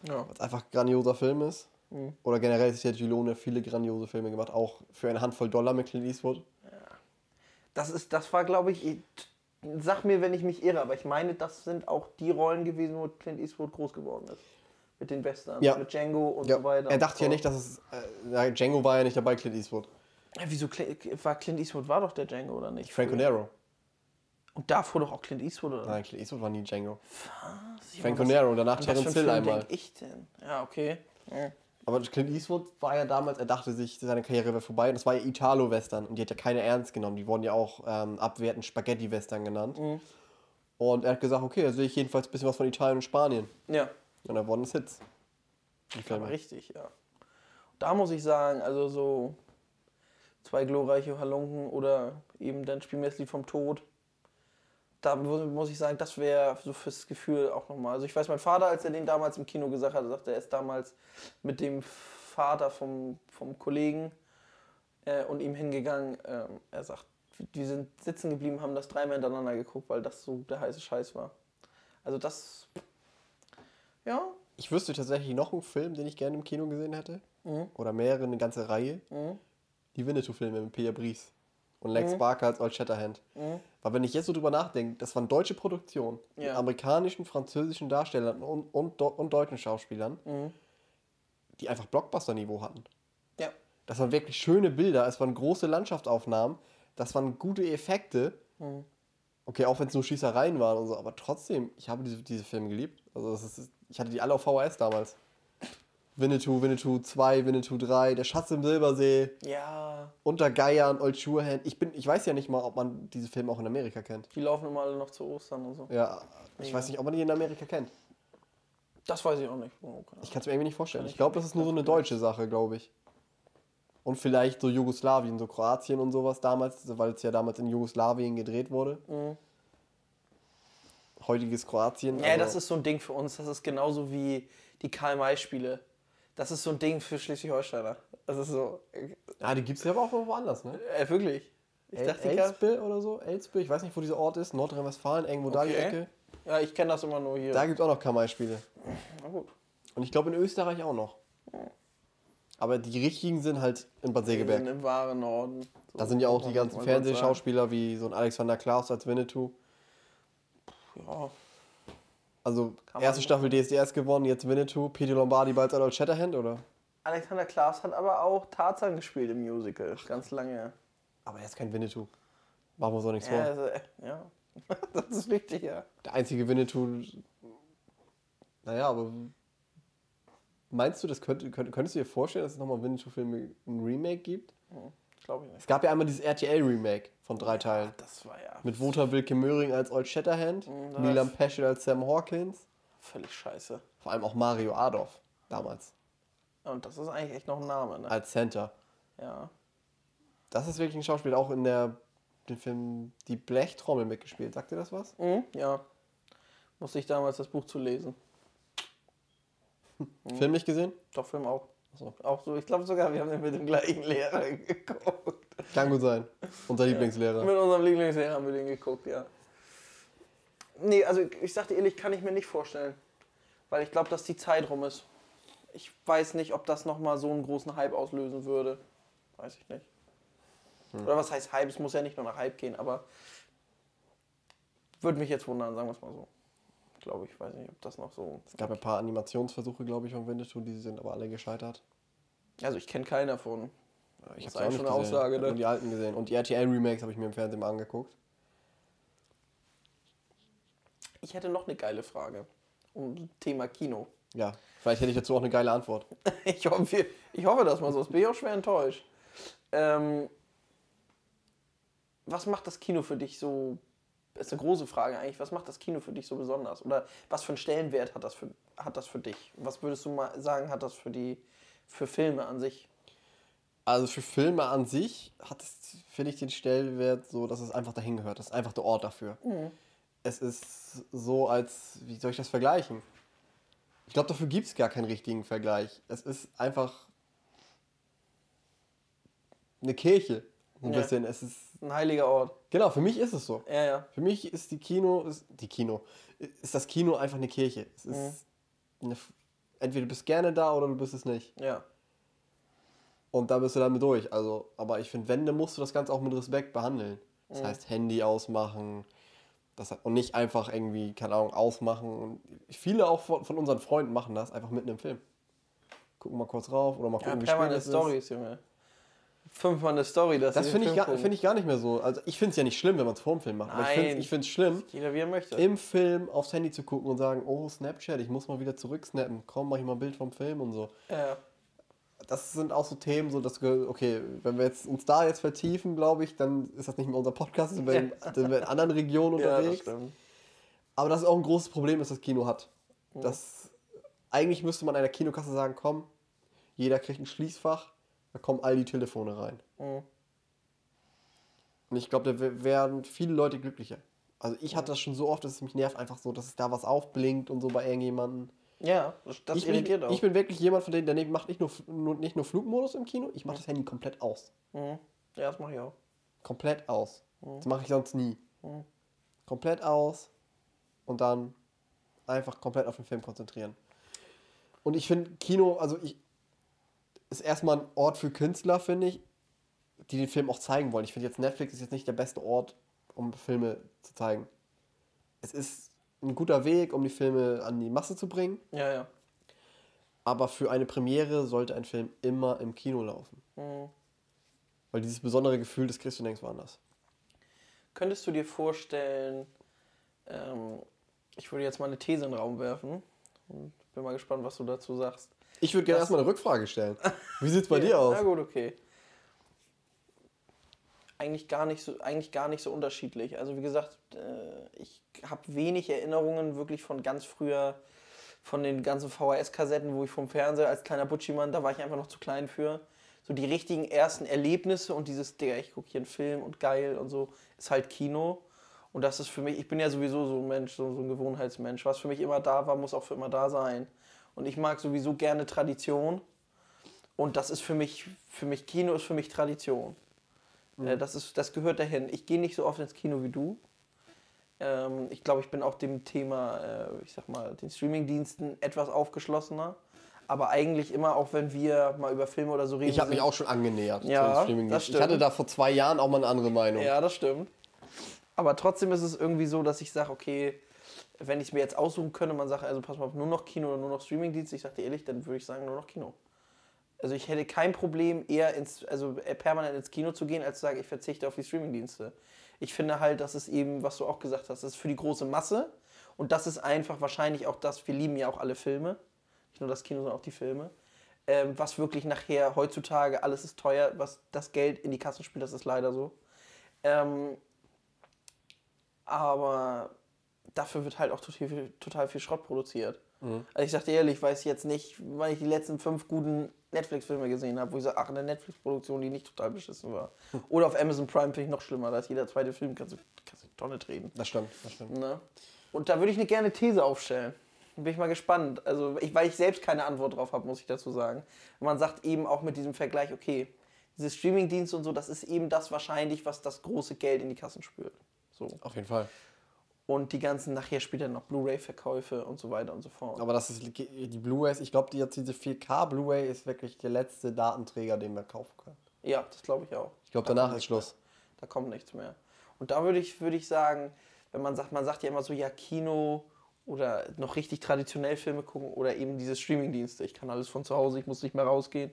Ja. weil es einfach ein grandioser Film ist. Oder generell ist ja Gilone viele grandiose Filme gemacht, auch für eine Handvoll Dollar mit Clint Eastwood. Das ist, das war, glaube ich, ich- sag mir, wenn ich mich irre, aber ich meine, das sind auch die Rollen gewesen, wo Clint Eastwood groß geworden ist. Mit den Westerns, Ja. mit Django und Ja, so weiter. er dachte ja nicht, dass es. Äh, Django war ja nicht dabei, Clint Eastwood. Ja, wieso war Clint Eastwood war doch der Django oder nicht? Franco Nero. Und davor doch auch Clint Eastwood oder Nein, Clint Eastwood war nie Django. Was? Franco Was- Nero und danach was Terence Hill einmal. denk ich denn? Ja, okay. Ja. Aber Clint Eastwood war ja damals, er dachte sich, seine Karriere wäre vorbei. Und das war ja Italo-Western. Und die hat ja keine ernst genommen. Die wurden ja auch ähm, abwertend Spaghetti-Western genannt. Mhm. Und er hat gesagt, okay, da sehe ich jedenfalls ein bisschen was von Italien und Spanien. ja. Und da wurden es Hits. Die Filme. richtig, ja. Da muss ich sagen, also so zwei glorreiche Halunken oder eben dann Spiel mir das Lied vom Tod. Da mu- muss ich sagen, das wäre so fürs Gefühl auch nochmal. Also ich weiß, mein Vater, als er den damals im Kino gesagt hat, sagte, er ist damals mit dem Vater vom, vom Kollegen äh, und ihm hingegangen. Ähm, er sagt, die sind sitzen geblieben, haben das dreimal hintereinander geguckt, weil das so der heiße Scheiß war. Also das, ja, Ich wüsste tatsächlich noch einen Film, den ich gerne im Kino gesehen hätte. Mhm. Oder mehrere, eine ganze Reihe. Die Winnetou-Filme mit Peter Bries. Und Lex Mhm. Barker als Old Shatterhand. Weil wenn ich jetzt so drüber nachdenke, das waren deutsche Produktionen. Mit Ja. amerikanischen, französischen Darstellern und, und, und deutschen Schauspielern. Mhm. Die einfach Blockbuster-Niveau hatten. ja, Das waren wirklich schöne Bilder, es waren große Landschaftsaufnahmen, das waren gute Effekte. Mhm. Okay, auch wenn es nur Schießereien waren und so, aber trotzdem, ich habe diese, diese Filme geliebt. Also ist, ich hatte die alle auf VHS damals. Winnetou, Winnetou 2, Winnetou 3, Der Schatz im Silbersee, ja, Unter Geiern, Old Shatterhand. Ich, bin, ich weiß ja nicht mal, ob man diese Filme auch in Amerika kennt. die laufen immer alle noch zu Ostern und so. Ja, ich weiß nicht, ob man die in Amerika kennt. Das weiß ich auch nicht. Oh, Ich kann es mir irgendwie nicht vorstellen. Kann Ich glaube, das ist nur so eine deutsche Sache, glaube ich. Und vielleicht so Jugoslawien, so Kroatien und sowas damals, weil es ja damals in Jugoslawien gedreht wurde. Heutiges Kroatien. Mhm. Ja, also- das ist so ein Ding für uns. Das ist genauso wie die Karl-May-Spiele. Das ist so ein Ding für Schleswig-Holsteiner. Das ist so. Ja, die gibt es ja aber auch woanders, ne? Äh, wirklich. Ich El dachte, die Elspe oder so? Elspe, ich weiß nicht, wo dieser Ort ist. Nordrhein-Westfalen, irgendwo da die Okay. Ecke. Ja, ich kenne das immer nur hier. Da gibt es auch noch Kamai-Spiele. Na gut. Und ich glaube in Österreich auch noch. Aber die richtigen sind halt in Bad Segeberg. sind im wahren Norden. So, Da sind ja auch die ganzen. Fernsehschauspieler wie so ein Alexander Klaus als Winnetou. Ja, Also Kann erste machen. Staffel DSDS gewonnen, jetzt Winnetou, Peter Lombardi bald Adolf Shatterhand, oder? Alexander Klaas hat aber auch Tarzan gespielt im Musical. Ganz lange. Aber er ist kein Winnetou. Machen wir uns auch nichts vor. also, äh, ja. das ist wichtig, ja. Der einzige Winnetou. Naja, aber. Meinst du, das könnte, könnt, könntest du dir vorstellen, dass es nochmal Winnetou-Filme ein Remake gibt? Glaube ich nicht. Es gab ja einmal dieses RTL-Remake von drei Teilen. Das war ja Mit Wotan Wilke Möhring als Old Shatterhand, das- Milan Peschel als Sam Hawkins, völlig scheiße. vor allem auch Mario Adolf damals Und das ist eigentlich echt noch ein Name, ne? als Center. Ja. Das ist wirklich ein Schauspieler, auch in der den Film Die Blechtrommel mitgespielt. Sagt ihr das was? Mhm, ja. Musste ich damals das Buch zu lesen. Film nicht gesehen? Doch, Film auch. So. Auch so. Ich glaube sogar, wir haben den mit dem gleichen Lehrer geguckt. Kann gut sein. Unser Lieblingslehrer. Mit unserem Lieblingslehrer haben wir den geguckt, ja. Nee, also ich sagte ehrlich, kann ich mir nicht vorstellen. Weil ich glaube, dass die Zeit rum ist. Ich weiß nicht, ob das nochmal so einen großen Hype auslösen würde. Weiß ich nicht. Oder was heißt Hype? Es muss ja nicht nur nach Hype gehen, aber würde mich jetzt wundern, sagen wir es mal so. Glaube, ich weiß nicht, ob das noch so. Es gab ein paar Animationsversuche, glaube ich, von Winnetou, die sind aber alle gescheitert. Also ich kenne keinen davon. Ich habe eigentlich schon eine gesehen. Aussage, ne? nur die alten gesehen. Und die RTL-Remakes habe ich mir im Fernsehen mal angeguckt. Ich hätte noch eine geile Frage. Um Thema Kino. Ja, vielleicht hätte ich dazu auch eine geile Antwort. Ich hoffe, ich hoffe das mal so, sonst bin ich auch schwer enttäuscht. Ähm, was macht das Kino für dich so? Das ist eine große Frage eigentlich. Was macht das Kino für dich so besonders? Oder was für einen Stellenwert hat das für, hat das für dich? Was würdest du mal sagen, hat das für die für Filme an sich? Also für Filme an sich hat es, finde ich, den Stellenwert so, dass es einfach dahin gehört. Das ist einfach der Ort dafür. Es ist so, als, wie soll ich das vergleichen? Ich glaube, dafür gibt es gar keinen richtigen Vergleich. Es ist einfach eine Kirche. Ein Ja. bisschen. Es ist, Ein heiliger Ort. genau, für mich ist es so. Ja, ja. Für mich ist die Kino, ist, die Kino, ist das Kino einfach eine Kirche. Es ist eine, entweder du bist gerne da oder du bist es nicht. Ja. Und da bist du damit durch. Also, aber ich finde, wenn, dann musst du das Ganze auch mit Respekt behandeln. Das heißt, Handy ausmachen. Das, und nicht einfach irgendwie, keine Ahnung, ausmachen. Und viele auch von, von unseren Freunden machen das einfach mitten im Film. Gucken mal kurz rauf oder mal Ja, gucken, wie spät permanent es ist. Stories, Junge. Fünfmal eine Story, dass Das finde ich, gar- find ich gar nicht mehr so. Also ich finde es ja nicht schlimm, wenn man es vor dem Film macht. Aber ich finde Nein. es schlimm, Jeder wie er möchte. im Film aufs Handy zu gucken und sagen, oh, Snapchat, ich muss mal wieder zurücksnappen. Komm, mach ich mal ein Bild vom Film und so. ja. das sind auch so Themen, so dass wir, okay, wenn wir jetzt uns da jetzt vertiefen, glaube ich, dann ist das nicht mehr unser Podcast, dann sind wir in, wir in anderen Regionen ja, das unterwegs. Aber das ist auch ein großes Problem, das das Kino hat. Das, eigentlich müsste man einer Kinokasse sagen, komm, jeder kriegt ein Schließfach, da kommen all die Telefone rein. Mhm. Und ich glaube, da wären viele Leute glücklicher. Also ich hatte das schon so oft, dass es mich nervt einfach so, dass es da was aufblinkt und so bei irgendjemandem. Ja, das, ich, bin, irritiert auch. ich bin wirklich jemand von denen, der macht nicht nur, nur, nicht nur Flugmodus im Kino, ich mache das Handy komplett aus. mhm. Ja, das mache ich auch. Komplett aus. Das mache ich sonst nie. Komplett aus und dann einfach komplett auf den Film konzentrieren. Und ich finde, Kino, also ich, ist erstmal ein Ort für Künstler, finde ich, die den Film auch zeigen wollen. Ich finde jetzt Netflix ist jetzt nicht der beste Ort, um Filme zu zeigen. Es ist ein guter Weg, um die Filme an die Masse zu bringen, Ja, ja. aber für eine Premiere sollte ein Film immer im Kino laufen. Mhm. Weil dieses besondere Gefühl, das kriegst du nirgends woanders. Könntest du dir vorstellen, ähm, ich würde jetzt mal eine These in den Raum werfen und bin mal gespannt, was du dazu sagst. Ich würde gerne erstmal eine Rückfrage stellen. Wie sieht es bei dir aus? Na gut, okay. Eigentlich gar nicht so, eigentlich gar nicht so unterschiedlich. Also wie gesagt, äh, ich habe wenig Erinnerungen wirklich von ganz früher, von den ganzen VHS-Kassetten, wo ich vom Fernseher als kleiner Butschimann, da war ich einfach noch zu klein für, so die richtigen ersten Erlebnisse und dieses, Digga, ich gucke hier einen Film und geil und so, ist halt Kino. Und das ist für mich, ich bin ja sowieso so ein Mensch, so, so ein Gewohnheitsmensch. Was für mich immer da war, muss auch für immer da sein. Und ich mag sowieso gerne Tradition. Und das ist für mich, für mich, Kino ist für mich Tradition. Äh, das, ist, das gehört dahin. Ich gehe nicht so oft ins Kino wie du. Ähm, ich glaube, ich bin auch dem Thema, äh, ich sag mal, den Streamingdiensten etwas aufgeschlossener. Aber eigentlich immer, auch wenn wir mal über Filme oder so reden. Ich habe mich auch schon angenähert Ja, zum Streaming. das Ich hatte da vor zwei Jahren auch mal eine andere Meinung. Ja, das stimmt. Aber trotzdem ist es irgendwie so, dass ich sage, okay, wenn ich mir jetzt aussuchen könnte, man sagt, also pass mal auf, nur noch Kino oder nur noch Streamingdienst, ich sage dir ehrlich, dann würde ich sagen, nur noch Kino. Also ich hätte kein Problem, eher ins, also äh, permanent ins Kino zu gehen, als zu sagen, ich verzichte auf die Streamingdienste. Ich finde halt, das ist eben, was du auch gesagt hast, das ist für die große Masse. Und das ist einfach wahrscheinlich auch das, wir lieben ja auch alle Filme. Nicht nur das Kino, sondern auch die Filme. Ähm, was wirklich nachher heutzutage, alles ist teuer, was das Geld in die Kassen spielt, das ist leider so. Ähm, aber dafür wird halt auch total viel, total viel Schrott produziert. Also ich sag dir ehrlich, ich weiß jetzt nicht, wann ich die letzten fünf guten Netflix-Filme gesehen habe, wo ich sage, ach, eine Netflix-Produktion, die nicht total beschissen war. Oder auf Amazon Prime finde ich noch schlimmer, da ist jeder zweite Film, kannst du, kannst du Tonne treten. Das stimmt, das stimmt. Ne? Und da würde ich eine gerne These aufstellen. Bin ich mal gespannt. Also, ich, weil ich selbst keine Antwort drauf habe, muss ich dazu sagen. Und man sagt eben auch mit diesem Vergleich, okay, diese Streamingdienste und so, das ist eben das wahrscheinlich, was das große Geld in die Kassen spült. So. Auf jeden Fall. Und die ganzen, nachher später noch Blu-ray-Verkäufe und so weiter und so fort. Aber das ist die Blu-rays, ich glaube, die, jetzt diese 4K Blu-ray ist wirklich der letzte Datenträger, den wir kaufen können. Ja, das glaube ich auch. Ich glaube, Da danach ist Schluss. Da kommt nichts mehr. Und da würde ich, würde ich sagen, wenn man sagt, man sagt ja immer so, ja, Kino oder noch richtig traditionell Filme gucken oder eben diese Streamingdienste. Ich kann alles von zu Hause, ich muss nicht mehr rausgehen.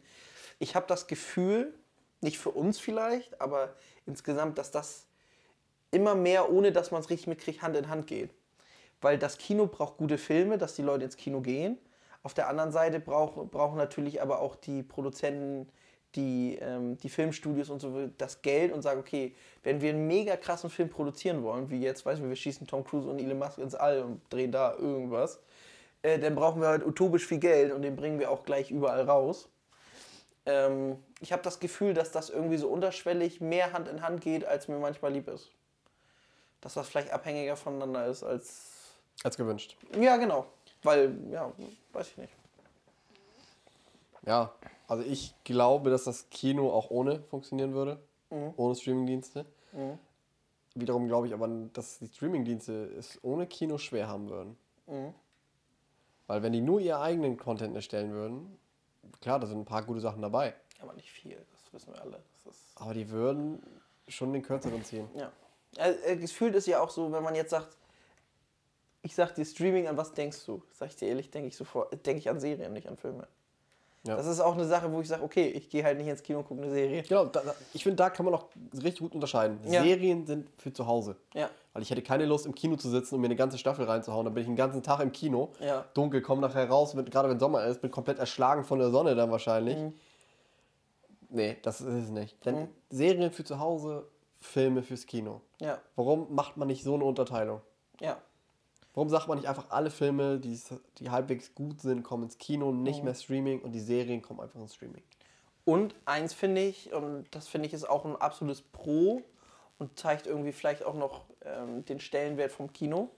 Ich habe das Gefühl, nicht für uns vielleicht, aber insgesamt, dass das immer mehr, ohne dass man es richtig mitkriegt, Hand in Hand geht. Weil das Kino braucht gute Filme, dass die Leute ins Kino gehen. Auf der anderen Seite brauch, brauchen natürlich aber auch die Produzenten, die, ähm, die Filmstudios und so das Geld und sagen, okay, wenn wir einen mega krassen Film produzieren wollen, wie jetzt, weißt du, wir schießen Tom Cruise und Elon Musk ins All und drehen da irgendwas, äh, dann brauchen wir halt utopisch viel Geld und den bringen wir auch gleich überall raus. Ähm, ich habe das Gefühl, dass das irgendwie so unterschwellig mehr Hand in Hand geht, als mir manchmal lieb ist. Dass das vielleicht abhängiger voneinander ist als. Als gewünscht. Ja, genau. Weil, ja, weiß ich nicht. Ja, also ich glaube, dass das Kino auch ohne funktionieren würde. Ohne Streamingdienste. Wiederum glaube ich aber, dass die Streamingdienste es ohne Kino schwer haben würden. Weil wenn die nur ihren eigenen Content erstellen würden, klar, da sind ein paar gute Sachen dabei. Aber nicht viel, das wissen wir alle. Aber die würden schon den Kürzeren ziehen. ja. Also, äh, gefühlt ist ja auch so, wenn man jetzt sagt, ich sag dir Streaming, an was denkst du? Sag ich dir ehrlich, denke ich sofort, denke ich an Serien, nicht an Filme. Ja. Das ist auch eine Sache, wo ich sage, okay, ich gehe halt nicht ins Kino und gucke eine Serie. Genau, da, da, ich finde, da kann man auch richtig gut unterscheiden. Ja. Serien sind für zu Hause. Ja. Weil ich hätte keine Lust, im Kino zu sitzen und mir eine ganze Staffel reinzuhauen. Dann bin ich den ganzen Tag im Kino. Ja. Dunkel, komme nachher raus, gerade wenn Sommer ist, bin komplett erschlagen von der Sonne dann wahrscheinlich. Mhm. Nee, das ist es nicht. Denn Serien für zu Hause, Filme fürs Kino. Ja. Warum macht man nicht so eine Unterteilung? Ja. Warum sagt man nicht einfach, alle Filme, die, die halbwegs gut sind, kommen ins Kino, nicht Mhm. mehr Streaming und die Serien kommen einfach ins Streaming? Und eins finde ich, und das finde ich ist auch ein absolutes Pro und zeigt irgendwie vielleicht auch noch ähm, den Stellenwert vom Kino.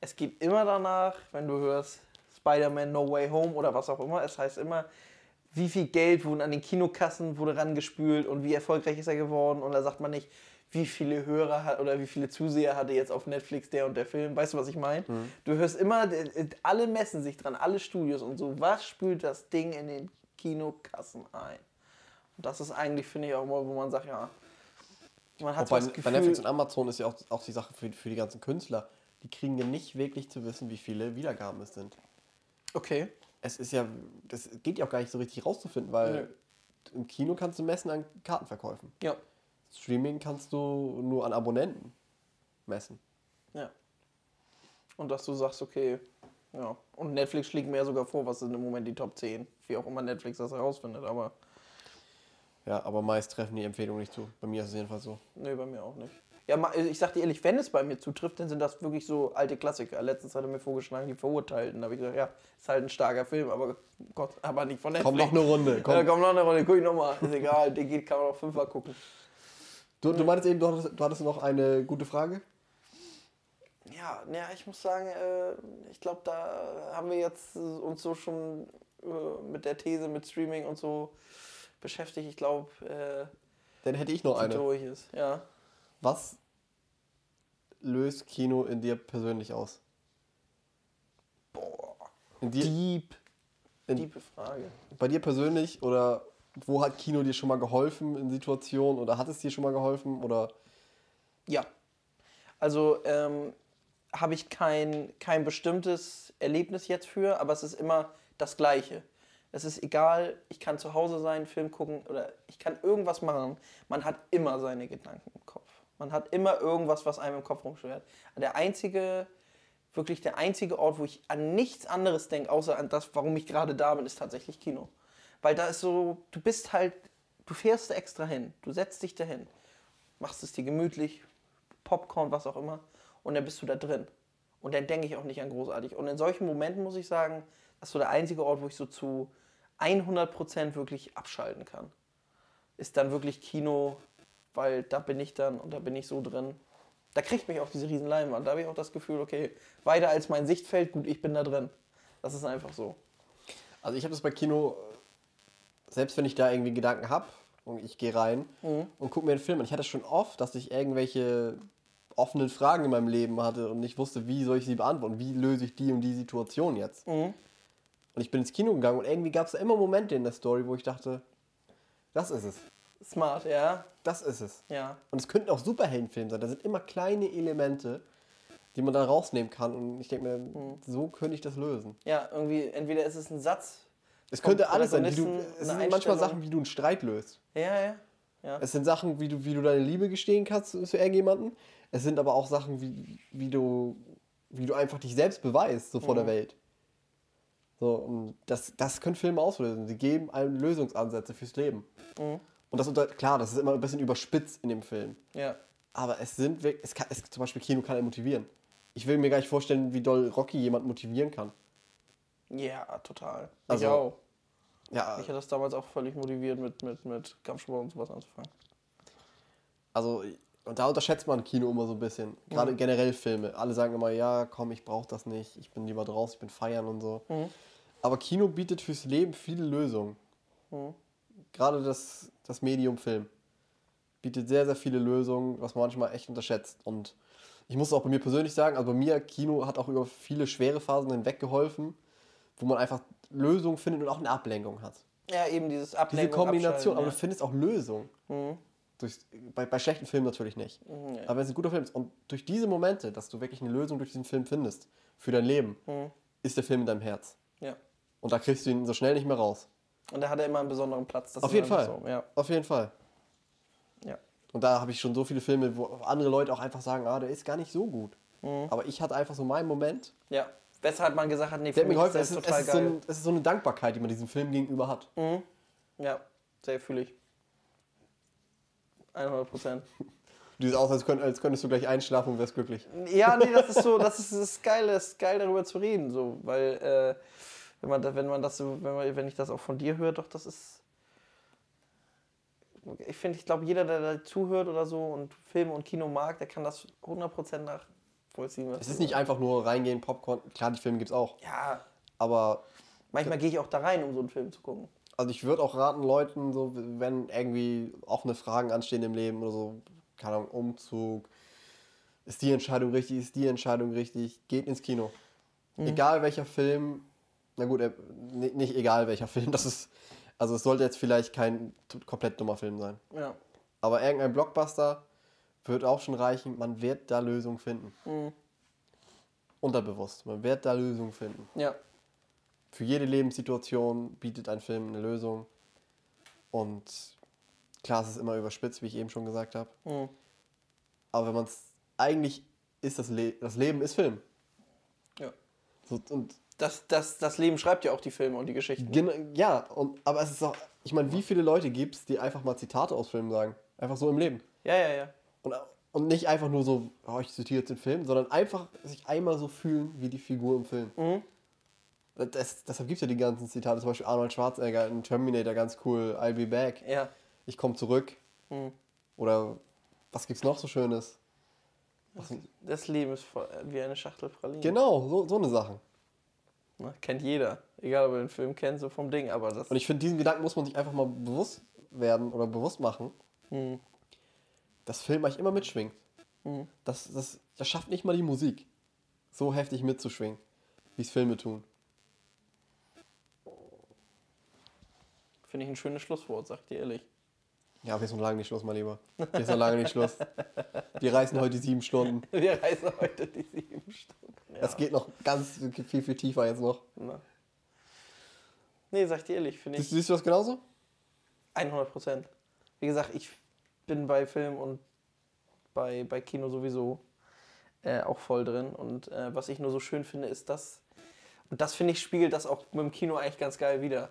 Es geht immer danach, wenn du hörst Spider-Man No Way Home oder was auch immer, es heißt immer, wie viel Geld wurden an den Kinokassen wurde rangespült und wie erfolgreich ist er geworden. Und da sagt man nicht, wie viele Hörer hat oder wie viele Zuseher hatte jetzt auf Netflix der und der Film. Weißt du, was ich meine? Du hörst immer, äh, alle messen sich dran, alle Studios und so. Was spült das Ding in den Kinokassen ein? Und das ist eigentlich, finde ich, auch immer, wo man sagt, ja, man hat so bei, das bei Gefühl, Netflix und Amazon ist ja auch, auch die Sache für, für die ganzen Künstler. Die kriegen ja nicht wirklich zu wissen, wie viele Wiedergaben es sind. okay, Es ist ja, das geht ja auch gar nicht so richtig rauszufinden, weil Nö. im Kino kannst du messen an Kartenverkäufen. ja, Streaming kannst du nur an Abonnenten messen. ja. Und dass du sagst, okay, ja. Und Netflix schlägt mir ja sogar vor, was sind im Moment die Top 10. Wie auch immer Netflix das herausfindet, aber Ja, aber meist treffen die Empfehlungen nicht zu. Bei mir ist es jedenfalls so. nee, bei mir auch nicht. Ja, ich sag dir ehrlich, wenn es bei mir zutrifft, dann sind das wirklich so alte Klassiker. Letztens hat er mir vorgeschlagen, die Verurteilten. Da habe ich gesagt, ja, ist halt ein starker Film, aber Gott, aber nicht von Netflix. Komm noch eine Runde. Komm. Ja, komm noch eine Runde, guck ich nochmal. Ist egal, den geht, kann man auch fünfmal gucken. Du, du meintest eben, du hattest, du hattest noch eine gute Frage? Ja, ja, ich muss sagen, äh, ich glaube, da haben wir jetzt uns so schon äh, mit der These mit Streaming und so beschäftigt. Ich glaube, äh, Dann hätte ich noch eine. durch ist. Ja. Was löst Kino in dir persönlich aus? Boah. In dir, Deep. in- Diepe Frage. bei dir persönlich oder wo hat Kino dir schon mal geholfen in Situationen oder hat es dir schon mal geholfen oder Ja. Also ähm, habe ich kein, kein bestimmtes Erlebnis jetzt für, aber es ist immer das Gleiche. Es ist egal, ich kann zu Hause sein, Film gucken oder ich kann irgendwas machen. Man hat immer seine Gedanken im Kopf. Man hat immer irgendwas, was einem im Kopf rumschwert. Der einzige, wirklich der einzige Ort, wo ich an nichts anderes denke, außer an das, warum ich gerade da bin, ist tatsächlich Kino. Weil da ist so, du bist halt, du fährst extra hin, du setzt dich dahin, machst es dir gemütlich, Popcorn, was auch immer, und dann bist du da drin. Und dann denke ich auch nicht an großartig. Und in solchen Momenten muss ich sagen, das ist so der einzige Ort, wo ich so zu 100% wirklich abschalten kann. Ist dann wirklich Kino, weil da bin ich dann und da bin ich so drin. Da kriegt mich auch diese riesen Leinwand. Da habe ich auch das Gefühl, okay, weiter als mein Sichtfeld, gut, ich bin da drin. Das ist einfach so. Also ich habe das bei Kino, selbst wenn ich da irgendwie Gedanken habe und ich gehe rein und gucke mir einen Film an. Ich hatte schon oft, dass ich irgendwelche offenen Fragen in meinem Leben hatte und nicht wusste, wie soll ich sie beantworten, wie löse ich die und die Situation jetzt. Und ich bin ins Kino gegangen und irgendwie gab es immer Momente in der Story, wo ich dachte, das ist es, Smart, ja. das ist es. Ja. Und es könnten auch Superheldenfilme sein. Da sind immer kleine Elemente, die man da rausnehmen kann. Und ich denke mir, so könnte ich das lösen. Ja, irgendwie, entweder ist es ein Satz. Es könnte alles sein. Wie du, es sind manchmal. Sachen, wie du einen Streit löst. Ja, ja. ja. Es sind Sachen, wie du, wie du deine Liebe gestehen kannst zu irgendjemanden. Es sind aber auch Sachen, wie, wie, du, wie du einfach dich selbst beweist, so vor der Welt. So, und das, das können Filme auslösen. Sie geben einem Lösungsansätze fürs Leben. Und das unter, klar, das ist immer ein bisschen überspitzt in dem Film. ja. Aber es sind wirklich, es kann, es, zum Beispiel Kino kann einen motivieren. Ich will mir gar nicht vorstellen, wie doll Rocky jemand motivieren kann. Ja, total. Also- ich auch. Ja, Ich hatte das damals auch völlig motiviert, mit, mit, mit Kampfsport und sowas anzufangen. also und da unterschätzt man Kino immer so ein bisschen. Gerade generell Filme. Alle sagen immer, ja, komm, ich brauche das nicht. Ich bin lieber draußen, ich bin feiern und so. Aber Kino bietet fürs Leben viele Lösungen. Gerade das, das Medium Film bietet sehr, sehr viele Lösungen, was man manchmal echt unterschätzt. Und ich muss auch bei mir persönlich sagen, also bei mir, Kino hat auch über viele schwere Phasen hinweg geholfen, wo man einfach Lösungen findet und auch eine Ablenkung hat. Ja, eben dieses Diese Ablenkung. Kombination, aber du abschalten, findest auch Lösungen. Durch, bei, bei schlechten Filmen natürlich nicht. Mhm, ja. Aber wenn es ein guter Film ist und durch diese Momente, dass du wirklich eine Lösung durch diesen Film findest, für dein Leben, ist der Film in deinem Herz. ja. ja. Und da kriegst du ihn so schnell nicht mehr raus. Und da hat er immer einen besonderen Platz. Das Auf jeden Fall. So. Ja. Auf jeden Fall. ja. Und da habe ich schon so viele Filme, wo andere Leute auch einfach sagen, ah, der ist gar nicht so gut. Mhm. Aber ich hatte einfach so meinen Moment, Ja. Weshalb man gesagt hat, nee, für hat mich ist geholfen. das Es ist, es, total ist so geil. ein, es ist so eine Dankbarkeit, die man diesem Film gegenüber hat. Ja, sehr fühle ich. 100 Prozent. Du siehst aus, als, könnt, als könntest du gleich einschlafen und wärst glücklich. Ja, nee, das ist so, das ist, das ist geil, das ist geil darüber zu reden, so, weil äh, wenn man, wenn man das so, wenn, man, wenn ich das auch von dir höre, doch, das ist, ich finde, ich glaube, jeder, der da zuhört oder so und Filme und Kino mag, der kann das 100% nachvollziehen. Was Es ist nicht einfach nur reingehen, Popcorn. Klar, die Filme gibt es auch. Ja, Aber manchmal gehe ich auch da rein, um so einen Film zu gucken. Also ich würde auch raten, Leuten, so, wenn irgendwie offene Fragen anstehen im Leben oder so, keine Ahnung, Umzug, ist die Entscheidung richtig, ist die Entscheidung richtig, geht ins Kino. Egal welcher Film, na gut, äh, ni- nicht egal welcher Film, das ist, also es sollte jetzt vielleicht kein komplett dummer Film sein. Ja. Aber irgendein Blockbuster wird auch schon reichen, man wird da Lösungen finden. Unterbewusst, man wird da Lösungen finden. Ja. Für jede Lebenssituation bietet ein Film eine Lösung. Und klar, es ist immer überspitzt, wie ich eben schon gesagt habe. Mhm. Aber wenn man es eigentlich ist, das, Le das Leben ist Film. ja. So, und Das, das, das Leben schreibt ja auch die Filme und die Geschichten. gen- ja, und, aber es ist auch, ich meine, wie viele Leute gibt es, die einfach mal Zitate aus Filmen sagen? Einfach so im Leben. Ja, ja, ja. Und, Und nicht einfach nur so, oh, ich zitiere jetzt den Film, sondern einfach sich einmal so fühlen wie die Figur im Film. Mhm. Das, deshalb gibt es ja die ganzen Zitate, zum Beispiel Arnold Schwarzenegger in Terminator, ganz cool, I'll be back, Ja. ich komme zurück. Mhm. Oder was gibt's noch so Schönes? Das Leben ist voll- wie eine Schachtel Pralinen. Genau, so, so eine Sache. Ne, Kennt jeder. Egal, ob er den Film kennt, so vom Ding. Aber das. Und ich finde, diesen Gedanken muss man sich einfach mal bewusst werden oder bewusst machen, Mhm. Dass Film eigentlich immer mitschwingt. Mhm. Das, das, das schafft nicht mal die Musik, so heftig mitzuschwingen, wie es Filme tun. Finde ich ein schönes Schlusswort, sag dir ehrlich. Ja, jetzt noch lange nicht Schluss, mein Lieber. Jetzt noch lange nicht Schluss. Wir reißen heute die sieben Stunden. Wir reisen heute die sieben Stunden. Ja. Das geht noch ganz viel, viel tiefer jetzt noch. Na. Nee, sag dir ehrlich, finde ich. Siehst, siehst du das genauso? 100 Prozent. Wie gesagt, ich bin bei Film und bei, bei Kino sowieso äh, auch voll drin. Und äh, was ich nur so schön finde, ist das, und das finde ich spiegelt das auch mit dem Kino eigentlich ganz geil wieder,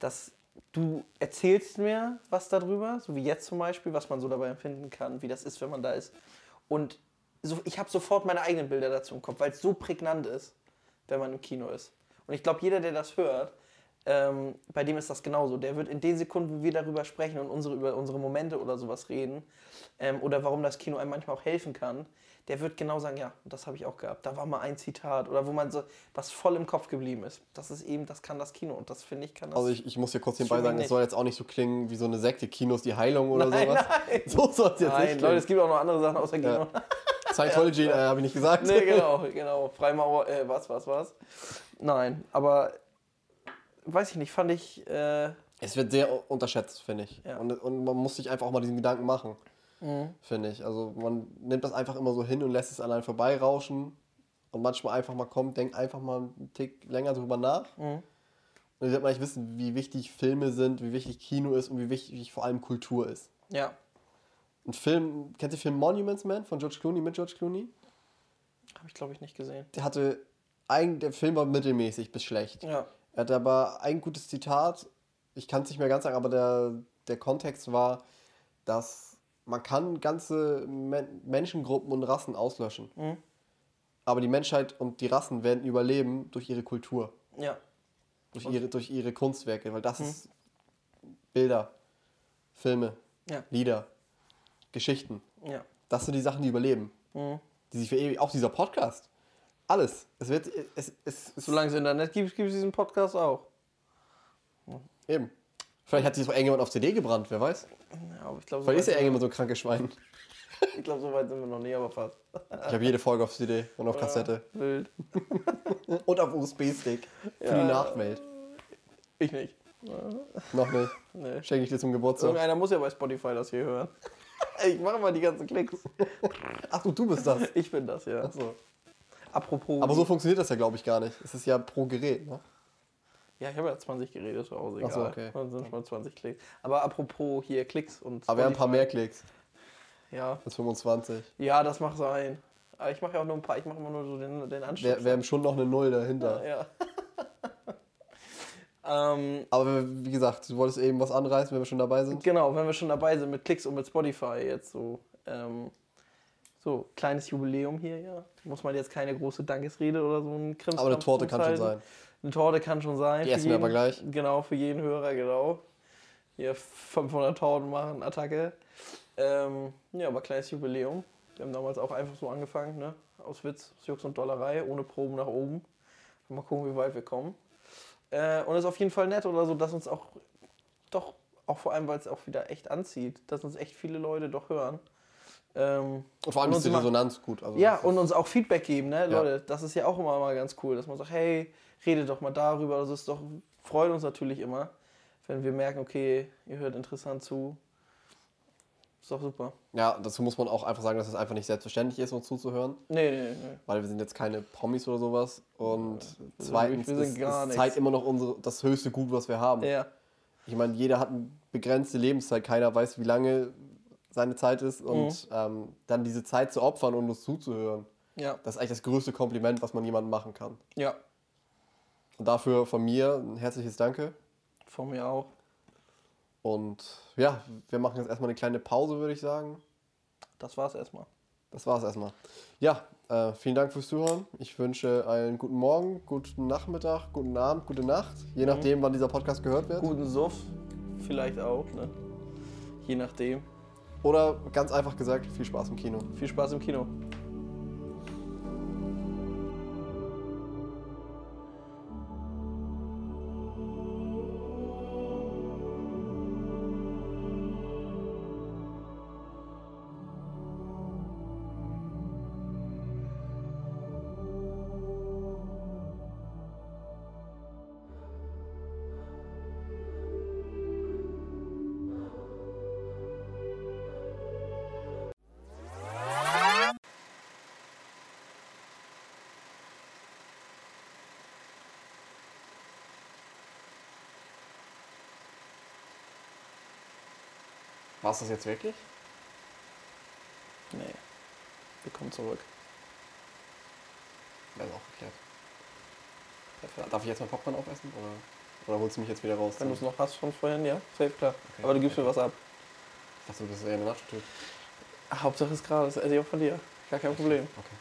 dass du erzählst mir was darüber, so wie jetzt zum Beispiel, was man so dabei empfinden kann, wie das ist, wenn man da ist. Und so, ich habe sofort meine eigenen Bilder dazu im Kopf, weil es so prägnant ist, wenn man im Kino ist. Und ich glaube, jeder, der das hört, ähm, bei dem ist das genauso. Der wird in den Sekunden, wo wir darüber sprechen und unsere, über unsere Momente oder sowas reden, ähm, oder warum das Kino einem manchmal auch helfen kann, der wird genau sagen, ja, das habe ich auch gehabt. Da war mal ein Zitat oder wo man so was voll im Kopf geblieben ist. Das ist eben, das kann das Kino und das finde ich kann das. Also ich, ich muss hier kurz nebenbei sagen, es soll jetzt auch nicht so klingen wie so eine Sekte, Kinos die Heilung oder Nein, sowas. nein. So soll es jetzt Nein, nicht Leute, es gibt auch noch andere Sachen außer Kino. Scientology äh, habe ich nicht gesagt. nee, genau, genau. Freimaurer, äh, was, was, was. Nein, aber weiß ich nicht, fand ich, äh, Es wird sehr unterschätzt, finde ich. Ja. Und, und man muss sich einfach auch mal diesen Gedanken machen, Mhm. finde ich. Also man nimmt das einfach immer so hin und lässt es einem vorbeirauschen. Und manchmal einfach mal kommt, denkt einfach mal einen Tick länger drüber nach. Mhm. Und dann wird man nicht wissen, wie wichtig Filme sind, wie wichtig Kino ist und wie wichtig vor allem Kultur ist. ja, Ein Film, kennt ihr den Film Monuments Man von George Clooney mit George Clooney? habe ich glaube ich nicht gesehen. Der hatte, ein, der Film war mittelmäßig bis schlecht. Ja, Er hat aber ein gutes Zitat, ich kann es nicht mehr ganz sagen, aber der, der Kontext war, dass man kann ganze Men Menschengruppen und Rassen auslöschen. Mhm. Aber die Menschheit und die Rassen werden überleben durch ihre Kultur, ja, durch ihre, durch ihre Kunstwerke, weil das ist Bilder, Filme, ja, Lieder, Geschichten. ja. Das sind die Sachen, die überleben. Mhm. Die sich für ewig, auch dieser Podcast. Alles. Es wird, es, es, es Solange es Internet gibt, gibt es diesen Podcast auch. eben. Vielleicht hat sich so irgendjemand auf CD gebrannt, wer weiß. Ja, aber ich glaube, so, Vielleicht ist ja irgendjemand so ein krankes Schwein. ich glaub, so weit sind wir noch nie, aber fast. Ich habe jede Folge auf CD und auf Kassette. Ja, wild. Und auf USB-Stick. Für Ja. die Nachwelt. Ich nicht. Noch nicht. Nee. Schenke ich dir zum Geburtstag. Irgendeiner muss ja bei Spotify das hier hören. Ich mache mal die ganzen Klicks. Ach du, du bist das. Ich bin das, ja. Achso. Apropos. Aber so funktioniert das ja, glaube ich, gar nicht. Es ist ja pro Gerät, ne? Ja, ich habe ja 20 Geräte zu Hause, Ach egal. so, okay. Dann sind schon mal 20 Klicks. Aber apropos hier Klicks und. Aber wir haben ein paar mehr Klicks Ja. als 25. ja, das mag sein. Aber ich mache ja auch nur ein paar, ich mache immer nur so den, den Anschluss. Wir, wir haben schon noch eine Null dahinter. ja. ähm, Aber wie gesagt, du wolltest eben was anreißen, wenn wir schon dabei sind. genau, wenn wir schon dabei sind mit Klicks und mit Spotify jetzt so. Ähm, so, kleines Jubiläum hier, ja. Muss man jetzt keine große Dankesrede oder so ein Krimskrams Aber eine Torte kann schon sein. Eine Torte kann schon sein. Die essen wir jeden, aber gleich. Genau, für jeden Hörer, genau. Hier 500 Torten machen, Attacke. Ähm, ja, aber kleines Jubiläum. Wir haben damals auch einfach so angefangen, ne? Aus Witz, aus Jux und Dollerei, ohne Proben nach oben. Mal gucken, wie weit wir kommen. Äh, und es ist auf jeden Fall nett oder so, dass uns auch, doch, auch vor allem, weil es auch wieder echt anzieht, dass uns echt viele Leute doch hören. Ähm, Und vor allem Und ist die Resonanz gut. Also ja, und uns auch Feedback geben, ne? Ja. Leute, das ist ja auch immer mal ganz cool, dass man sagt, hey, redet doch mal darüber. Das ist doch, freut uns natürlich immer, wenn wir merken, okay, ihr hört interessant zu. Ist doch super. ja, dazu muss man auch einfach sagen, dass es einfach nicht selbstverständlich ist, uns zuzuhören. Nee, nee, nee. Weil wir sind jetzt keine Promis oder sowas. Und sind zweitens wir sind ist, gar ist. Zeit immer noch unsere, das höchste Gut, was wir haben. Ja, Ich meine, jeder hat eine begrenzte Lebenszeit. Keiner weiß, wie lange seine Zeit ist. Mhm. Und ähm, dann diese Zeit zu opfern und uns zuzuhören, ja, das ist eigentlich das größte Kompliment, was man jemandem machen kann. ja. Und dafür von mir ein herzliches Danke. Von mir auch. Und ja, wir machen jetzt erstmal eine kleine Pause, würde ich sagen. das war's erstmal. Das war's erstmal. Ja, äh, vielen Dank fürs Zuhören. Ich wünsche einen guten Morgen, guten Nachmittag, guten Abend, gute Nacht. Je nachdem, wann dieser Podcast gehört wird. Guten Suff, vielleicht auch, ne? Je nachdem. Oder ganz einfach gesagt, viel Spaß im Kino. Viel Spaß im Kino. War's das jetzt wirklich? Nee. Wir kommen zurück. Ist auch geklärt. Perfekt. Darf ich jetzt mal Popcorn aufessen? Oder, oder holst du mich jetzt wieder raus? Wenn du es noch hast von vorhin, ja, safe, klar. Okay. Aber du gibst mir was ab. Ich dachte, das ist eher eine Nacho-Tüte. Hauptsache ist gerade, das esse ich auch von dir. Gar kein Problem. Okay.